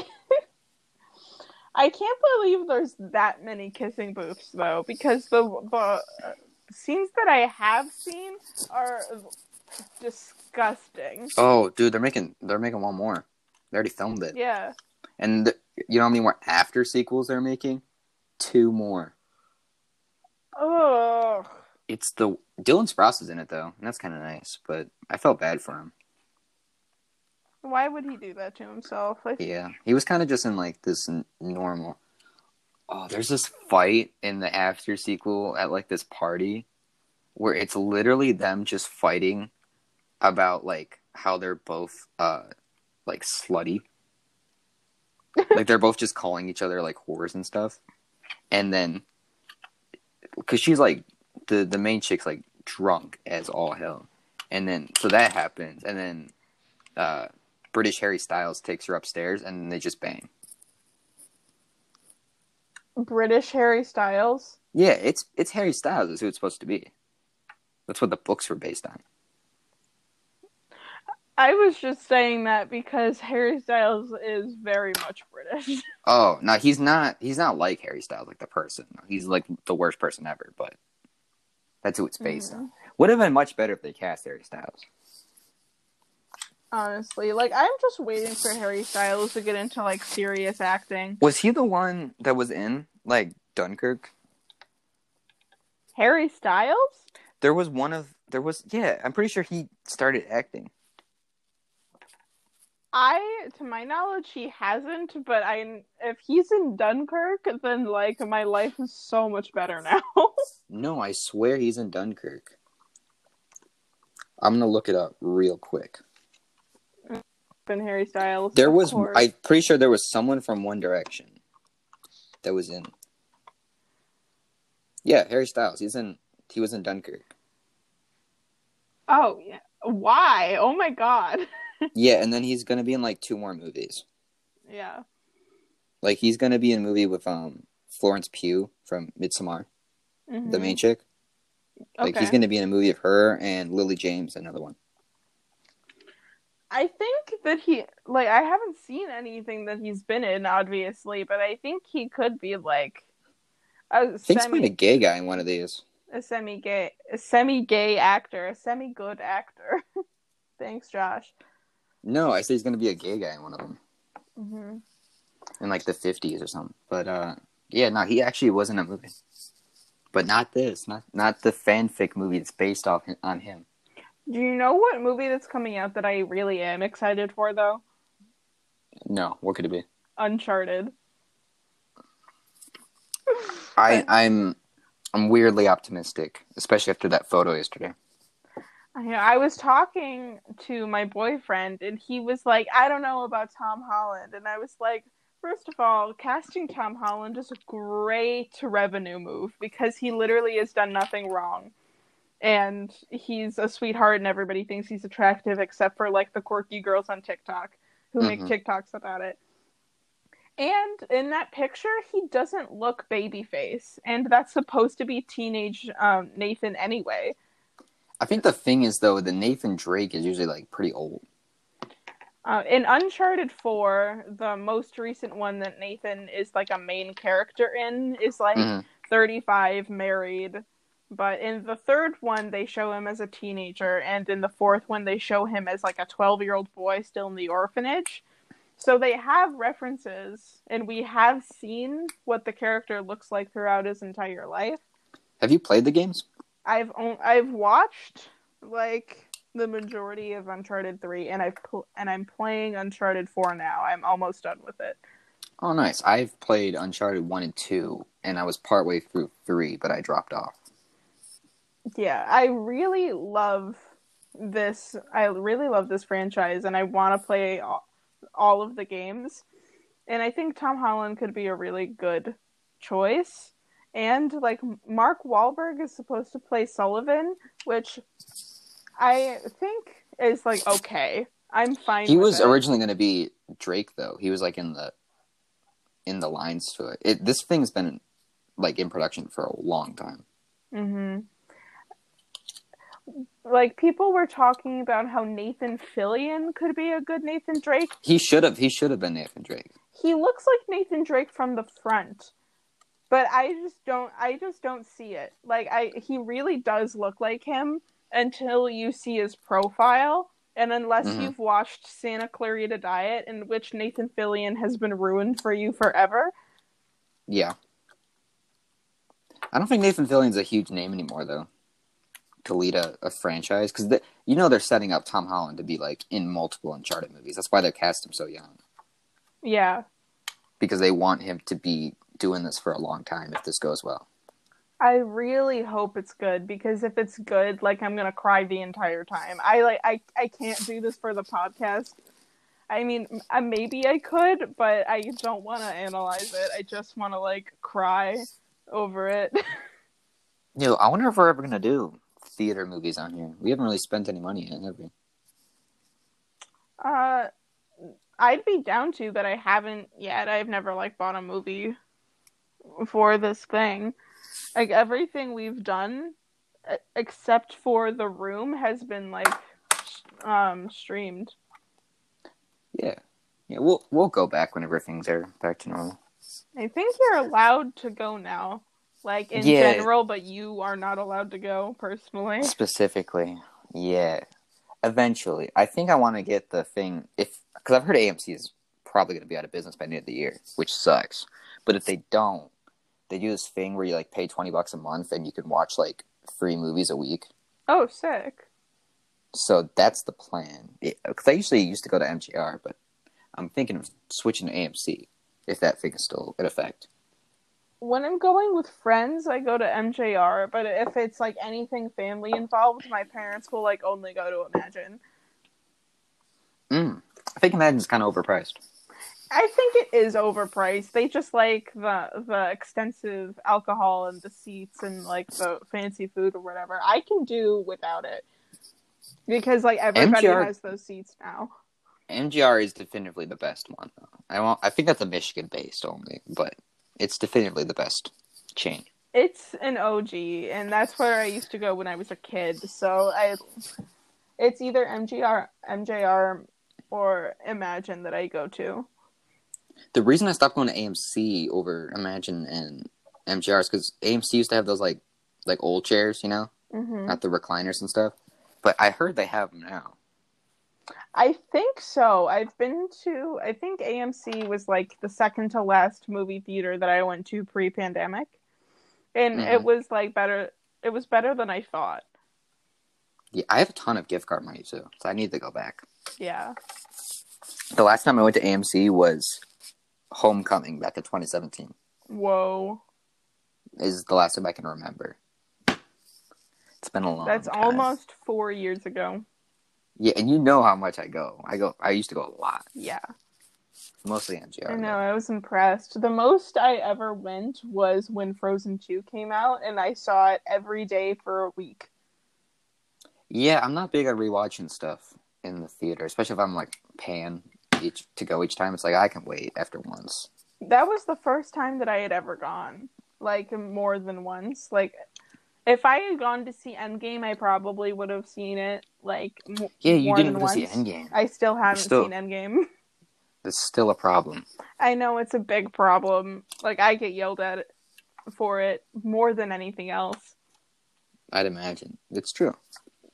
I can't believe there's that many kissing booths though, because the the scenes that I have seen are disgusting. Oh, dude, they're making they're making one more. They already filmed it, Yeah. and th- you know how many more after sequels they're making? Two more. Oh. It's the Dylan Sprouse is in it though, and that's kind of nice. But I felt bad for him. Why would he do that to himself? Like, Yeah, he was kind of just in like this n- normal. Oh, there's this fight in the after sequel at like this party where it's literally them just fighting about like how they're both uh like slutty. like they're both just calling each other like whores and stuff. And then cuz she's like the the main chick's like drunk as all hell. And then so that happens and then uh British Harry Styles takes her upstairs and they just bang. British Harry Styles. Yeah, it's it's Harry Styles is who it's supposed to be. That's what the books were based on. I was just saying that because Harry Styles is very much British. Oh, no, he's not he's not like Harry Styles like the person. He's like the worst person ever, but that's who it's based on. Mm-hmm. Would have been much better if they cast Harry Styles. Honestly, like I'm just waiting for Harry Styles to get into like serious acting. Was he the one that was in like Dunkirk? Harry Styles? There was one of there was yeah, I'm pretty sure he started acting. I, to my knowledge, he hasn't. But I, if he's in Dunkirk, then like my life is so much better now. No, I swear he's in Dunkirk. I'm gonna look it up real quick. And Harry Styles. There was course. I'm pretty sure there was someone from One Direction that was in. Yeah, Harry Styles. He's in. He was in Dunkirk. Oh yeah. Why? Oh my god. Yeah, and then he's gonna be in like two more movies. yeah. Like he's gonna be in a movie with um Florence Pugh from Midsommar, the Mhm. main chick. Like he's gonna be in a movie of her and Lily James, another one. I think that he like I haven't seen anything that he's been in, obviously, but I think he could be like a he's semi playing a gay guy in one of these. a semi gay a semi gay actor, a semi good actor. Thanks, Josh. No, I say he's gonna be a gay guy in one of them Mm-hmm. in like the fifties or something. But uh, yeah, no, he actually was in a movie, but not this, not not the fanfic movie that's based off on him. Do you know what movie that's coming out that I really am excited for though? No, what could it be? Uncharted. I I'm I'm weirdly optimistic, especially after that photo yesterday. I I was talking to my boyfriend and he was like, I don't know about Tom Holland. And I was like, first of all, casting Tom Holland is a great revenue move because he literally has done nothing wrong. And he's a sweetheart and everybody thinks he's attractive except for like the quirky girls on TikTok who make Mhm. TikToks about it. And in that picture, he doesn't look babyface. And that's supposed to be teenage um, Nathan anyway. I think the thing is though, the Nathan Drake is usually like pretty old. Uh, in Uncharted 4, the most recent one that Nathan is like a main character in is like Mhm. 35, married. But in the third one, they show him as a teenager, and in the fourth one, they show him as like a 12 year old boy still in the orphanage. So they have references, and we have seen what the character looks like throughout his entire life. Have you played the games? I've on- I've watched like the majority of Uncharted 3 and I've pl- and I'm playing Uncharted 4 now. I'm almost done with it. Oh, nice. I've played Uncharted one and two, and I was partway through three, but I dropped off. Yeah, I really love this I really love this franchise and I want to play all, all of the games. And I think Tom Holland could be a really good choice. And like Mark Wahlberg is supposed to play Sullivan, which I think is like okay. I'm fine. He was it. originally going to be Drake, though. He was like in the in the lines to it. it. This thing's been like in production for a long time. hmm Like people were talking about how Nathan Fillion could be a good Nathan Drake. He should have. He should have been Nathan Drake. He looks like Nathan Drake from the front, but I just don't. I just don't see it. Like I, he really does look like him until you see his profile, and unless Mhm. you've watched Santa Clarita Diet, in which Nathan Fillion has been ruined for you forever. Yeah. I don't think Nathan Fillion's a huge name anymore, though. To lead a, a franchise, because you know they're setting up Tom Holland to be like in multiple Uncharted movies. That's why they cast him so young, Yeah, because they want him to be doing this for a long time if this goes well. I really hope it's good because if it's good, like I'm gonna cry the entire time. I like I I can't do this for the podcast. I mean, uh, maybe I could, but I don't want to analyze it. I just want to like cry over it. Yo, I wonder if we're ever gonna do theater movies on here. We haven't really spent any money yet, have we? uh, I'd be down to, but I haven't yet. I've never like bought a movie for this thing. Like everything we've done, except for The Room, has been like um streamed. Yeah, yeah. We'll we'll go back whenever things are back to normal. I think you're allowed to go now, like in Yeah. general, but you are not allowed to go personally. Specifically, yeah. Eventually, I think I want to get the thing if because I've heard AMC is probably going to be out of business by the end of the year, which sucks. But if they don't, they do this thing where you like pay twenty bucks a month and you can watch like three movies a week. Oh, sick. So that's the plan. Because I usually used to go to MGR, but I'm thinking of switching to AMC if that thing is still in effect. When I'm going with friends, I go to MJR, but if it's like anything family involved, my parents will like only go to Emagine. Mm. I think Emagine's kind of overpriced. I think it is overpriced. They just like the the extensive alcohol and the seats and like the fancy food or whatever. I can do without it because like everybody MGR has those seats now. MGR is definitively the best one. Though. I won't, I think that's a Michigan based only, but it's definitively the best chain. It's an OG, and that's where I used to go when I was a kid. So I, it's either MGR, MJR, or Emagine that I go to. The reason I stopped going to AMC over Emagine and MGR is because AMC used to have those like like old chairs, you know, hmm not the recliners and stuff. But I heard they have them now. I think so. I've been to. I think AMC was like the second to last movie theater that I went to pre-pandemic, and it Mhm. was like better. It was better than I thought. Yeah, I have a ton of gift card money too, so I need to go back. Yeah. The last time I went to AMC was Homecoming back in 2017. Whoa. Is the last time I can remember. It's been a long. That's time. almost four years ago. Yeah, and you know how much I go. I go. I used to go a lot, Yeah. mostly MGR. I know, I was impressed. The most I ever went was when Frozen 2 came out, and I saw it every day for a week. Yeah, I'm not big on rewatching stuff in the theater, especially if I'm like paying each to go each time. It's like I can wait after once. That was the first time that I had ever gone, like more than once. Like, if I had gone to see Endgame, I probably would have seen it like m- Yeah, you more didn't than go see once. Endgame. I still haven't still- seen Endgame. That's still a problem. I know it's a big problem. Like, I get yelled at for it more than anything else. I'd imagine it's true.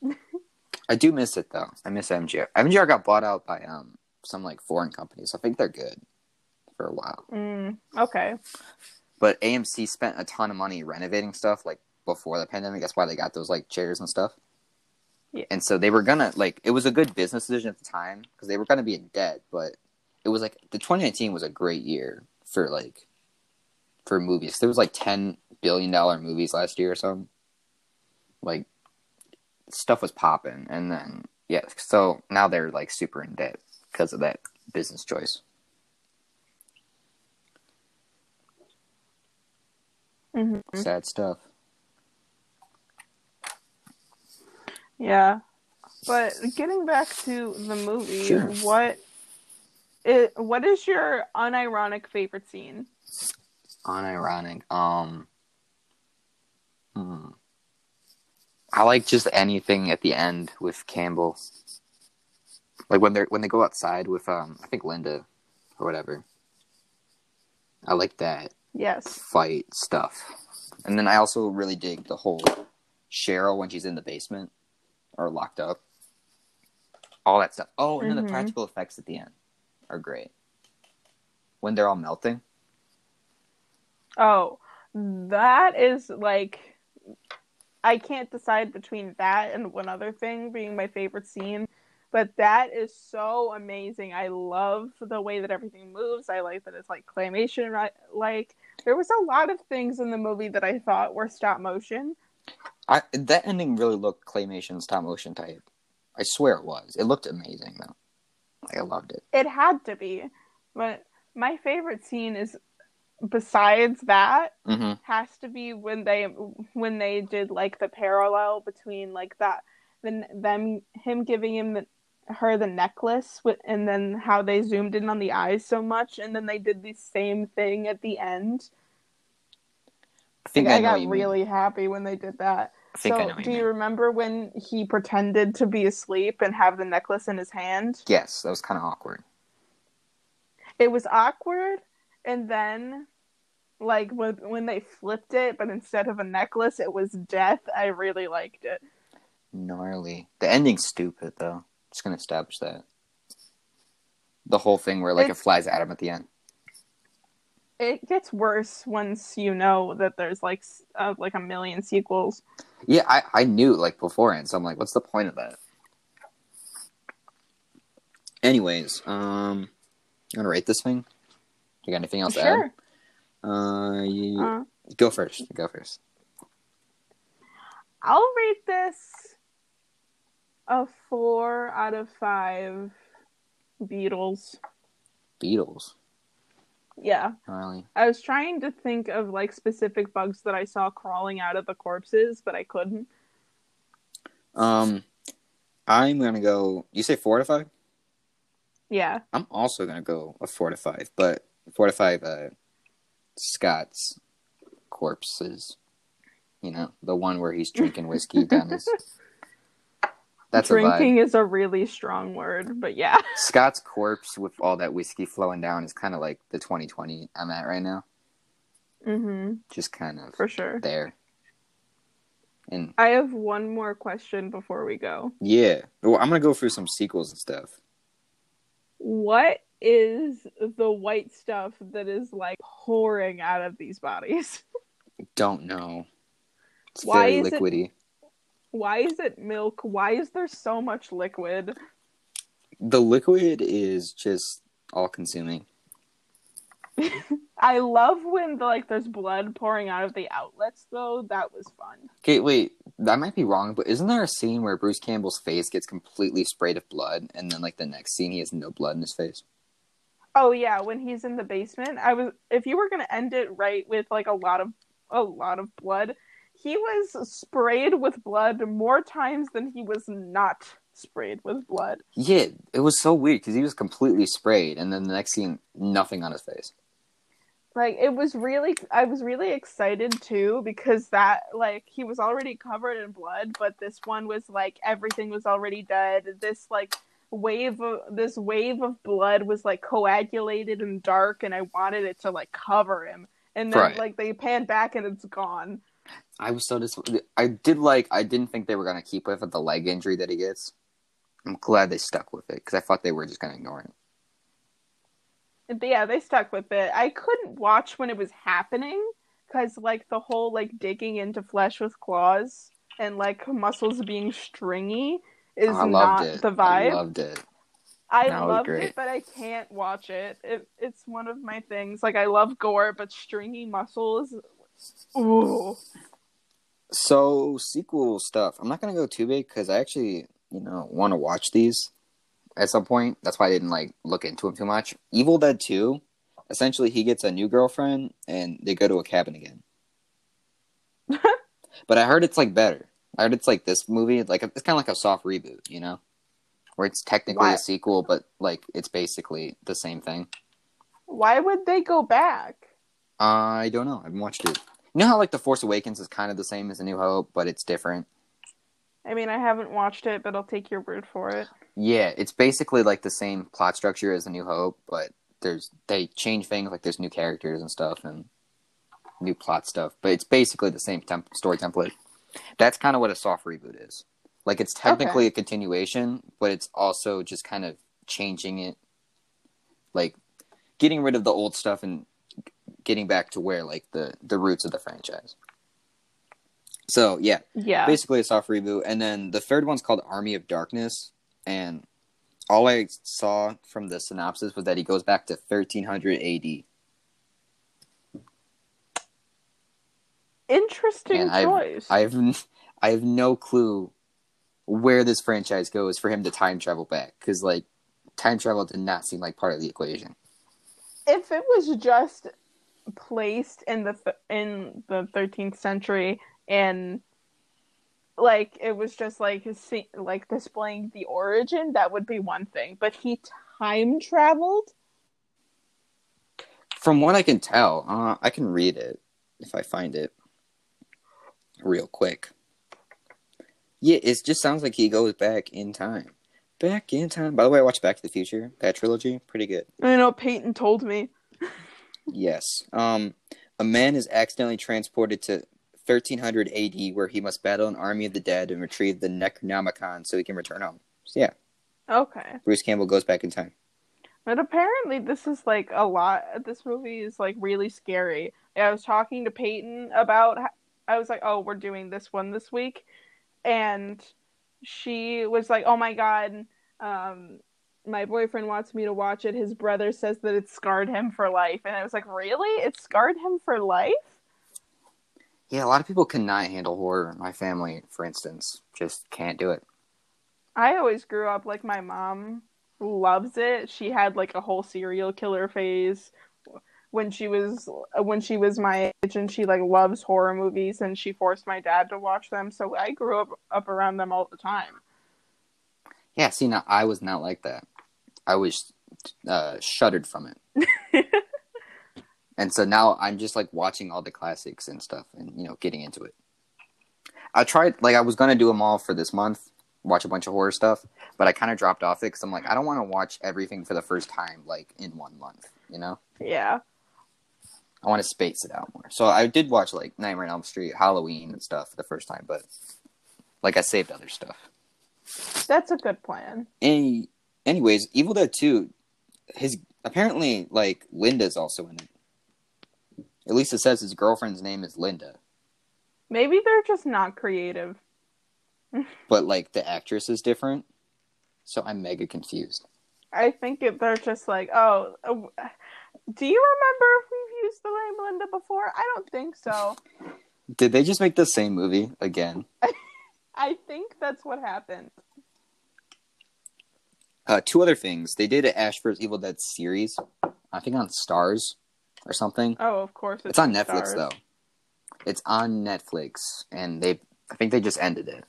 I do miss it though. I miss MGR. MGR got bought out by um some like foreign companies. I think they're good for a while. Mm, okay. But AMC spent a ton of money renovating stuff like before the pandemic. That's why they got those like chairs and stuff. Yeah. And so they were gonna like it was a good business decision at the time because they were gonna be in debt, but it was like the 2019 was a great year for like for movies. There was like 10 billion dollar movies last year or something. Like stuff was popping, and then yeah, so now they're like super in debt because of that business choice. hmm Sad stuff. Yeah. But getting back to the movie, Sure. what it, what is your unironic favorite scene? unironic. Um, Hmm. I like just anything at the end with Campbell. Like when they're when they go outside with um I think Linda or whatever. I like that Yes. fight stuff. And then I also really dig the whole Cheryl when she's in the basement or locked up. All that stuff. Oh, and then Mhm. the practical effects at the end are great. When they're all melting. Oh, that is like I can't decide between that and one other thing being my favorite scene, but that is so amazing. I love the way that everything moves. I like that it's like claymation right like there was a lot of things in the movie that I thought were stop motion. I that ending really looked claymation stop motion type. I swear it was. It looked amazing though. Like, I loved it. It had to be. But my favorite scene is besides that hmm has to be when they when they did like the parallel between like that then them him giving him the, her the necklace with, and then how they zoomed in on the eyes so much and then they did the same thing at the end I think Like, I, I, got really mean. happy when they did that I so know do you you mean. remember when he pretended to be asleep and have the necklace in his hand Yes, that was kind of awkward. it was awkward and then like when when they flipped it but instead of a necklace it was death i really liked it Gnarly. The ending's stupid though. Just gonna establish that. The whole thing where like It's- it flies at him at the end. It gets worse once you know that there's like uh, like a million sequels Yeah, I, I knew like beforehand, so I'm like, what's the point of that? Anyways, um, you want to rate this thing? You got anything else to sure add? Uh, you, uh, go first. Go first. i'll rate this a four out of five beetles Beatles. Yeah Gnarly. i was trying to think of like specific bugs that i saw crawling out of the corpses but i couldn't Um, I'm gonna go. You say four to five? yeah I'm also gonna go a four to five, but four to five. Uh, Scott's corpses. You know, the one where he's drinking whiskey down his. That's a drinking is a really strong word but yeah Scott's corpse with all that whiskey flowing down is kind of like the 2020 I'm at right now. mm-hmm Just kind of for sure there. And I have one more question before we go. yeah, well, I'm gonna go through some sequels and stuff. What is the white stuff that is like pouring out of these bodies? Don't know. It's Why very is it- liquidy. Why is it milk? Why is there so much liquid? The liquid is just all consuming. I love when the, like there's blood pouring out of the outlets though. That was fun. Okay, wait, that might be wrong, but isn't there a scene where Bruce Campbell's face gets completely sprayed with blood, and then like the next scene he has no blood in his face? Oh yeah, when he's in the basement. I was if you were going to end it right with like a lot of a lot of blood, he was sprayed with blood more times than he was not sprayed with blood. Yeah, it was so weird because he was completely sprayed, and then the next scene, nothing on his face. like it was really i was really excited too because that like he was already covered in blood but this one was like everything was already dead this like wave of this wave of blood was like coagulated and dark and i wanted it to like cover him and then Right. like they pan back and it's gone I was so disappointed. I did like. I didn't think they were gonna keep with it, the leg injury that he gets. I'm glad they stuck with it because I thought they were just gonna ignore it. Yeah they stuck with it i couldn't watch when it was happening because like the whole like digging into flesh with claws and like muscles being stringy is loved not it. the vibe I loved it. I That loved it, but I can't watch it. it. It's one of my things. Like I love gore, but stringy muscles. Ooh. So sequel stuff. I'm not gonna go too big because I actually, you know, want to watch these at some point. That's why I didn't like look into them too much. Evil Dead Two. Essentially, he gets a new girlfriend and they go to a cabin again. but I heard it's like better. I heard it's like this movie. Like it's kind of like a soft reboot, you know, where it's technically Why? a sequel, but like it's basically the same thing. Why would they go back? I don't know. I haven't watched it. You know how like the Force Awakens is kind of the same as A New Hope, but it's different. I mean, I haven't watched it, but I'll take your word for it. Yeah, it's basically like the same plot structure as A New Hope, but there's they change things like there's new characters and stuff and new plot stuff, but it's basically the same temp- story template. That's kind of what a soft reboot is. Like it's technically Okay. a continuation, but it's also just kind of changing it, like getting rid of the old stuff and getting back to where like the the roots of the franchise. So yeah, Yeah. basically a soft reboot. And then the third one's called Army of Darkness, and all I saw from the synopsis was that he goes back to 1300 AD. Interesting And I've- I have n- I have no clue where this franchise goes for him to time travel back because like time travel did not seem like part of the equation. if it was just placed in the th- in the 13th century and like it was just like see- like displaying the origin that would be one thing but he time traveled From what I can tell, uh, I can read it if I find it real quick. Yeah, it just sounds like he goes back in time. Back in time. By the way, I watched Back to the Future, that trilogy, pretty good. i know peyton told me Yes. Um, a man is accidentally transported to 1300 AD, where he must battle an army of the dead and retrieve the Necronomicon so he can return home. So yeah, okay Bruce Campbell goes back in time. but apparently this is like a lot this movie is like really scary i was talking to peyton about i was like oh we're doing this one this week and she was like oh my god um my boyfriend wants me to watch it his brother says that it scarred him for life. And i was like really? It scarred him for life? Yeah, a lot of people cannot handle horror. My family, for instance, just can't do it. i always grew up like my mom loves it. She had like a whole serial killer phase. When she was when she was my age and she like loves horror movies and she forced my dad to watch them. So i grew up up around them all the time. Yeah, see, now I was not like that. I was uh, shuddered from it. and so now I'm just like watching all the classics and stuff and, you know, getting into it. I tried, like, I was going to do them all for this month, watch a bunch of horror stuff, but I kind of dropped off it because I'm like, I don't want to watch everything for the first time, like, in one month, you know? yeah I want to space it out more. So I did watch, like, Nightmare on Elm Street, Halloween and stuff for the first time, but, like, I saved other stuff. that's a good plan Any, anyways, Evil Dead 2, his apparently like Linda's also in it. At least it says his girlfriend's name is Linda, maybe they're just not creative but like the actress is different. So I'm mega confused. i think it, they're just like oh uh, do you remember if we've used the name linda before i don't think so Did they just make the same movie again? i think that's what happened Uh, two other things. They did an Ash vs. Evil Dead series, I think on Starz or something. oh of course It's on Netflix stars. though. It's on Netflix, and they I think they just ended it.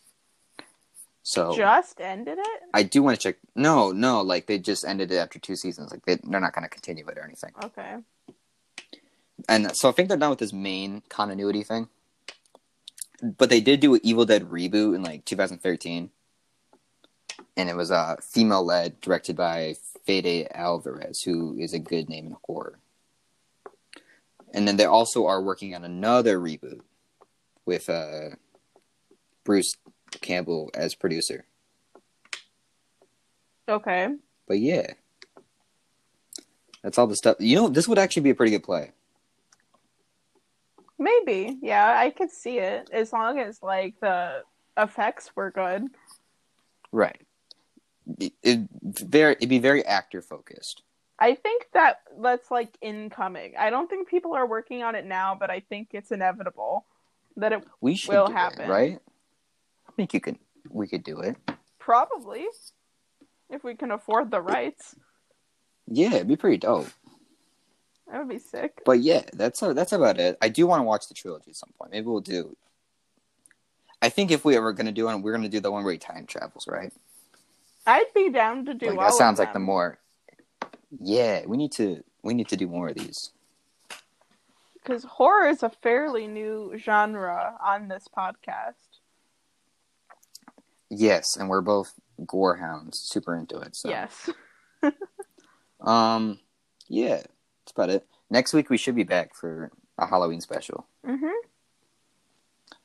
So just ended it I do want to check. No, no, like they just ended it after two seasons. Like they, they're not going to continue it or anything. okay And so I think they're done with this main continuity thing. But they did do an Evil Dead reboot in like 2013. And it was uh, female led, directed by Fede Alvarez, who is a good name in horror. And then they also are working on another reboot with uh, Bruce Campbell as producer. okay But yeah. That's all the stuff. You know, this would actually be a pretty good play. Maybe, yeah, I could see it as long as like the effects were good. Right. It, very it'd be very actor focused. I think that that's like incoming. I don't think people are working on it now, but I think it's inevitable that it We should Will do it, happen. right? I think you could. We could do it. probably if we can afford the rights. Yeah, it'd be pretty dope. That would be sick. But yeah, that's uh, that's about it. I do want to watch the trilogy at some point. Maybe we'll do. I think if we ever gonna do one, we're gonna do the one where he time travels, right? I'd be down to do Like all that sounds like the more. Yeah, we need to we need to do more of these. because horror is a fairly new genre on this podcast. Yes, and we're both gore hounds, super into it. So Yes. um, yeah, that's about it. Next week we should be back for a Halloween special. Mhm.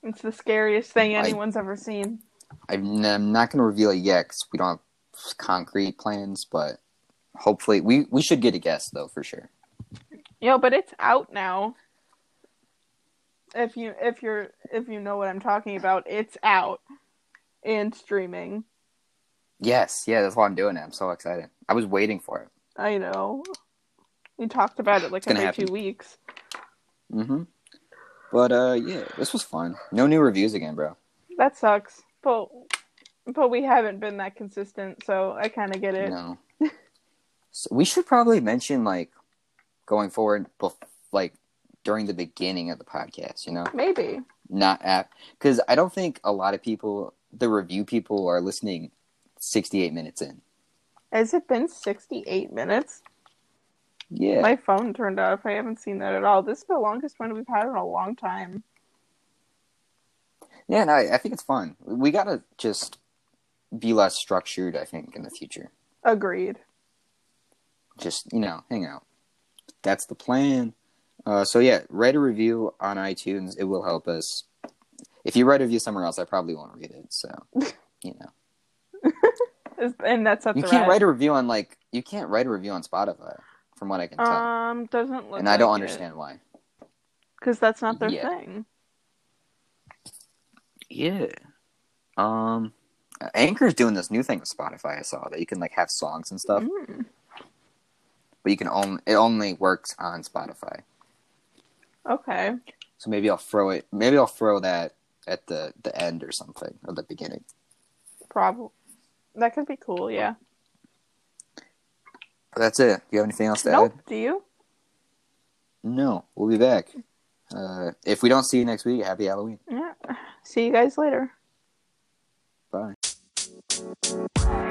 It's the scariest thing I- anyone's ever seen. I'm, I'm not going to reveal it yet because we don't have concrete plans, but hopefully we we should get a guest though for sure. Yo, but it's out now. If you if you're if you know what I'm talking about, it's out and streaming. Yes, yeah, that's why I'm doing it. I'm so excited. I was waiting for it. I know. We talked about it like every happen. two weeks. hmm But uh, yeah, this was fun. No new reviews again, bro. That sucks. But but we haven't been that consistent, so I kind of get it. No. so we should probably mention like going forward, bef- like during the beginning of the podcast. You know, Maybe. not at because I don't think a lot of people, the review people, are listening 68 minutes in. Has it been 68 minutes? Yeah, My phone turned off. I haven't seen that at all. This is the longest one we've had in a long time. yeah, and I, I think it's fun. We gotta just be less structured. I think in the future, Agreed. just you know, hang out. That's the plan. Uh, so yeah, write a review on iTunes. It will help us. If you write a review somewhere else, I probably won't read it. So, you know, And that's a you can't write a review on like you can't write a review on Spotify, from what I can tell, Um, doesn't look and I don't like understand why. Because that's not their Yeah. thing. Yeah. Um, Anchor's doing this new thing with Spotify. I saw that you can like have songs and stuff, Mm. but you can only it only works on Spotify. Okay. So maybe I'll throw it. Maybe I'll throw that at the the end or something or the beginning. Probably. That could be cool, yeah. But that's it. Do you have anything else to Nope. add? Do you? No. We'll be back. Uh, if we don't see you next week, happy Halloween. Yeah. See you guys later. Bye.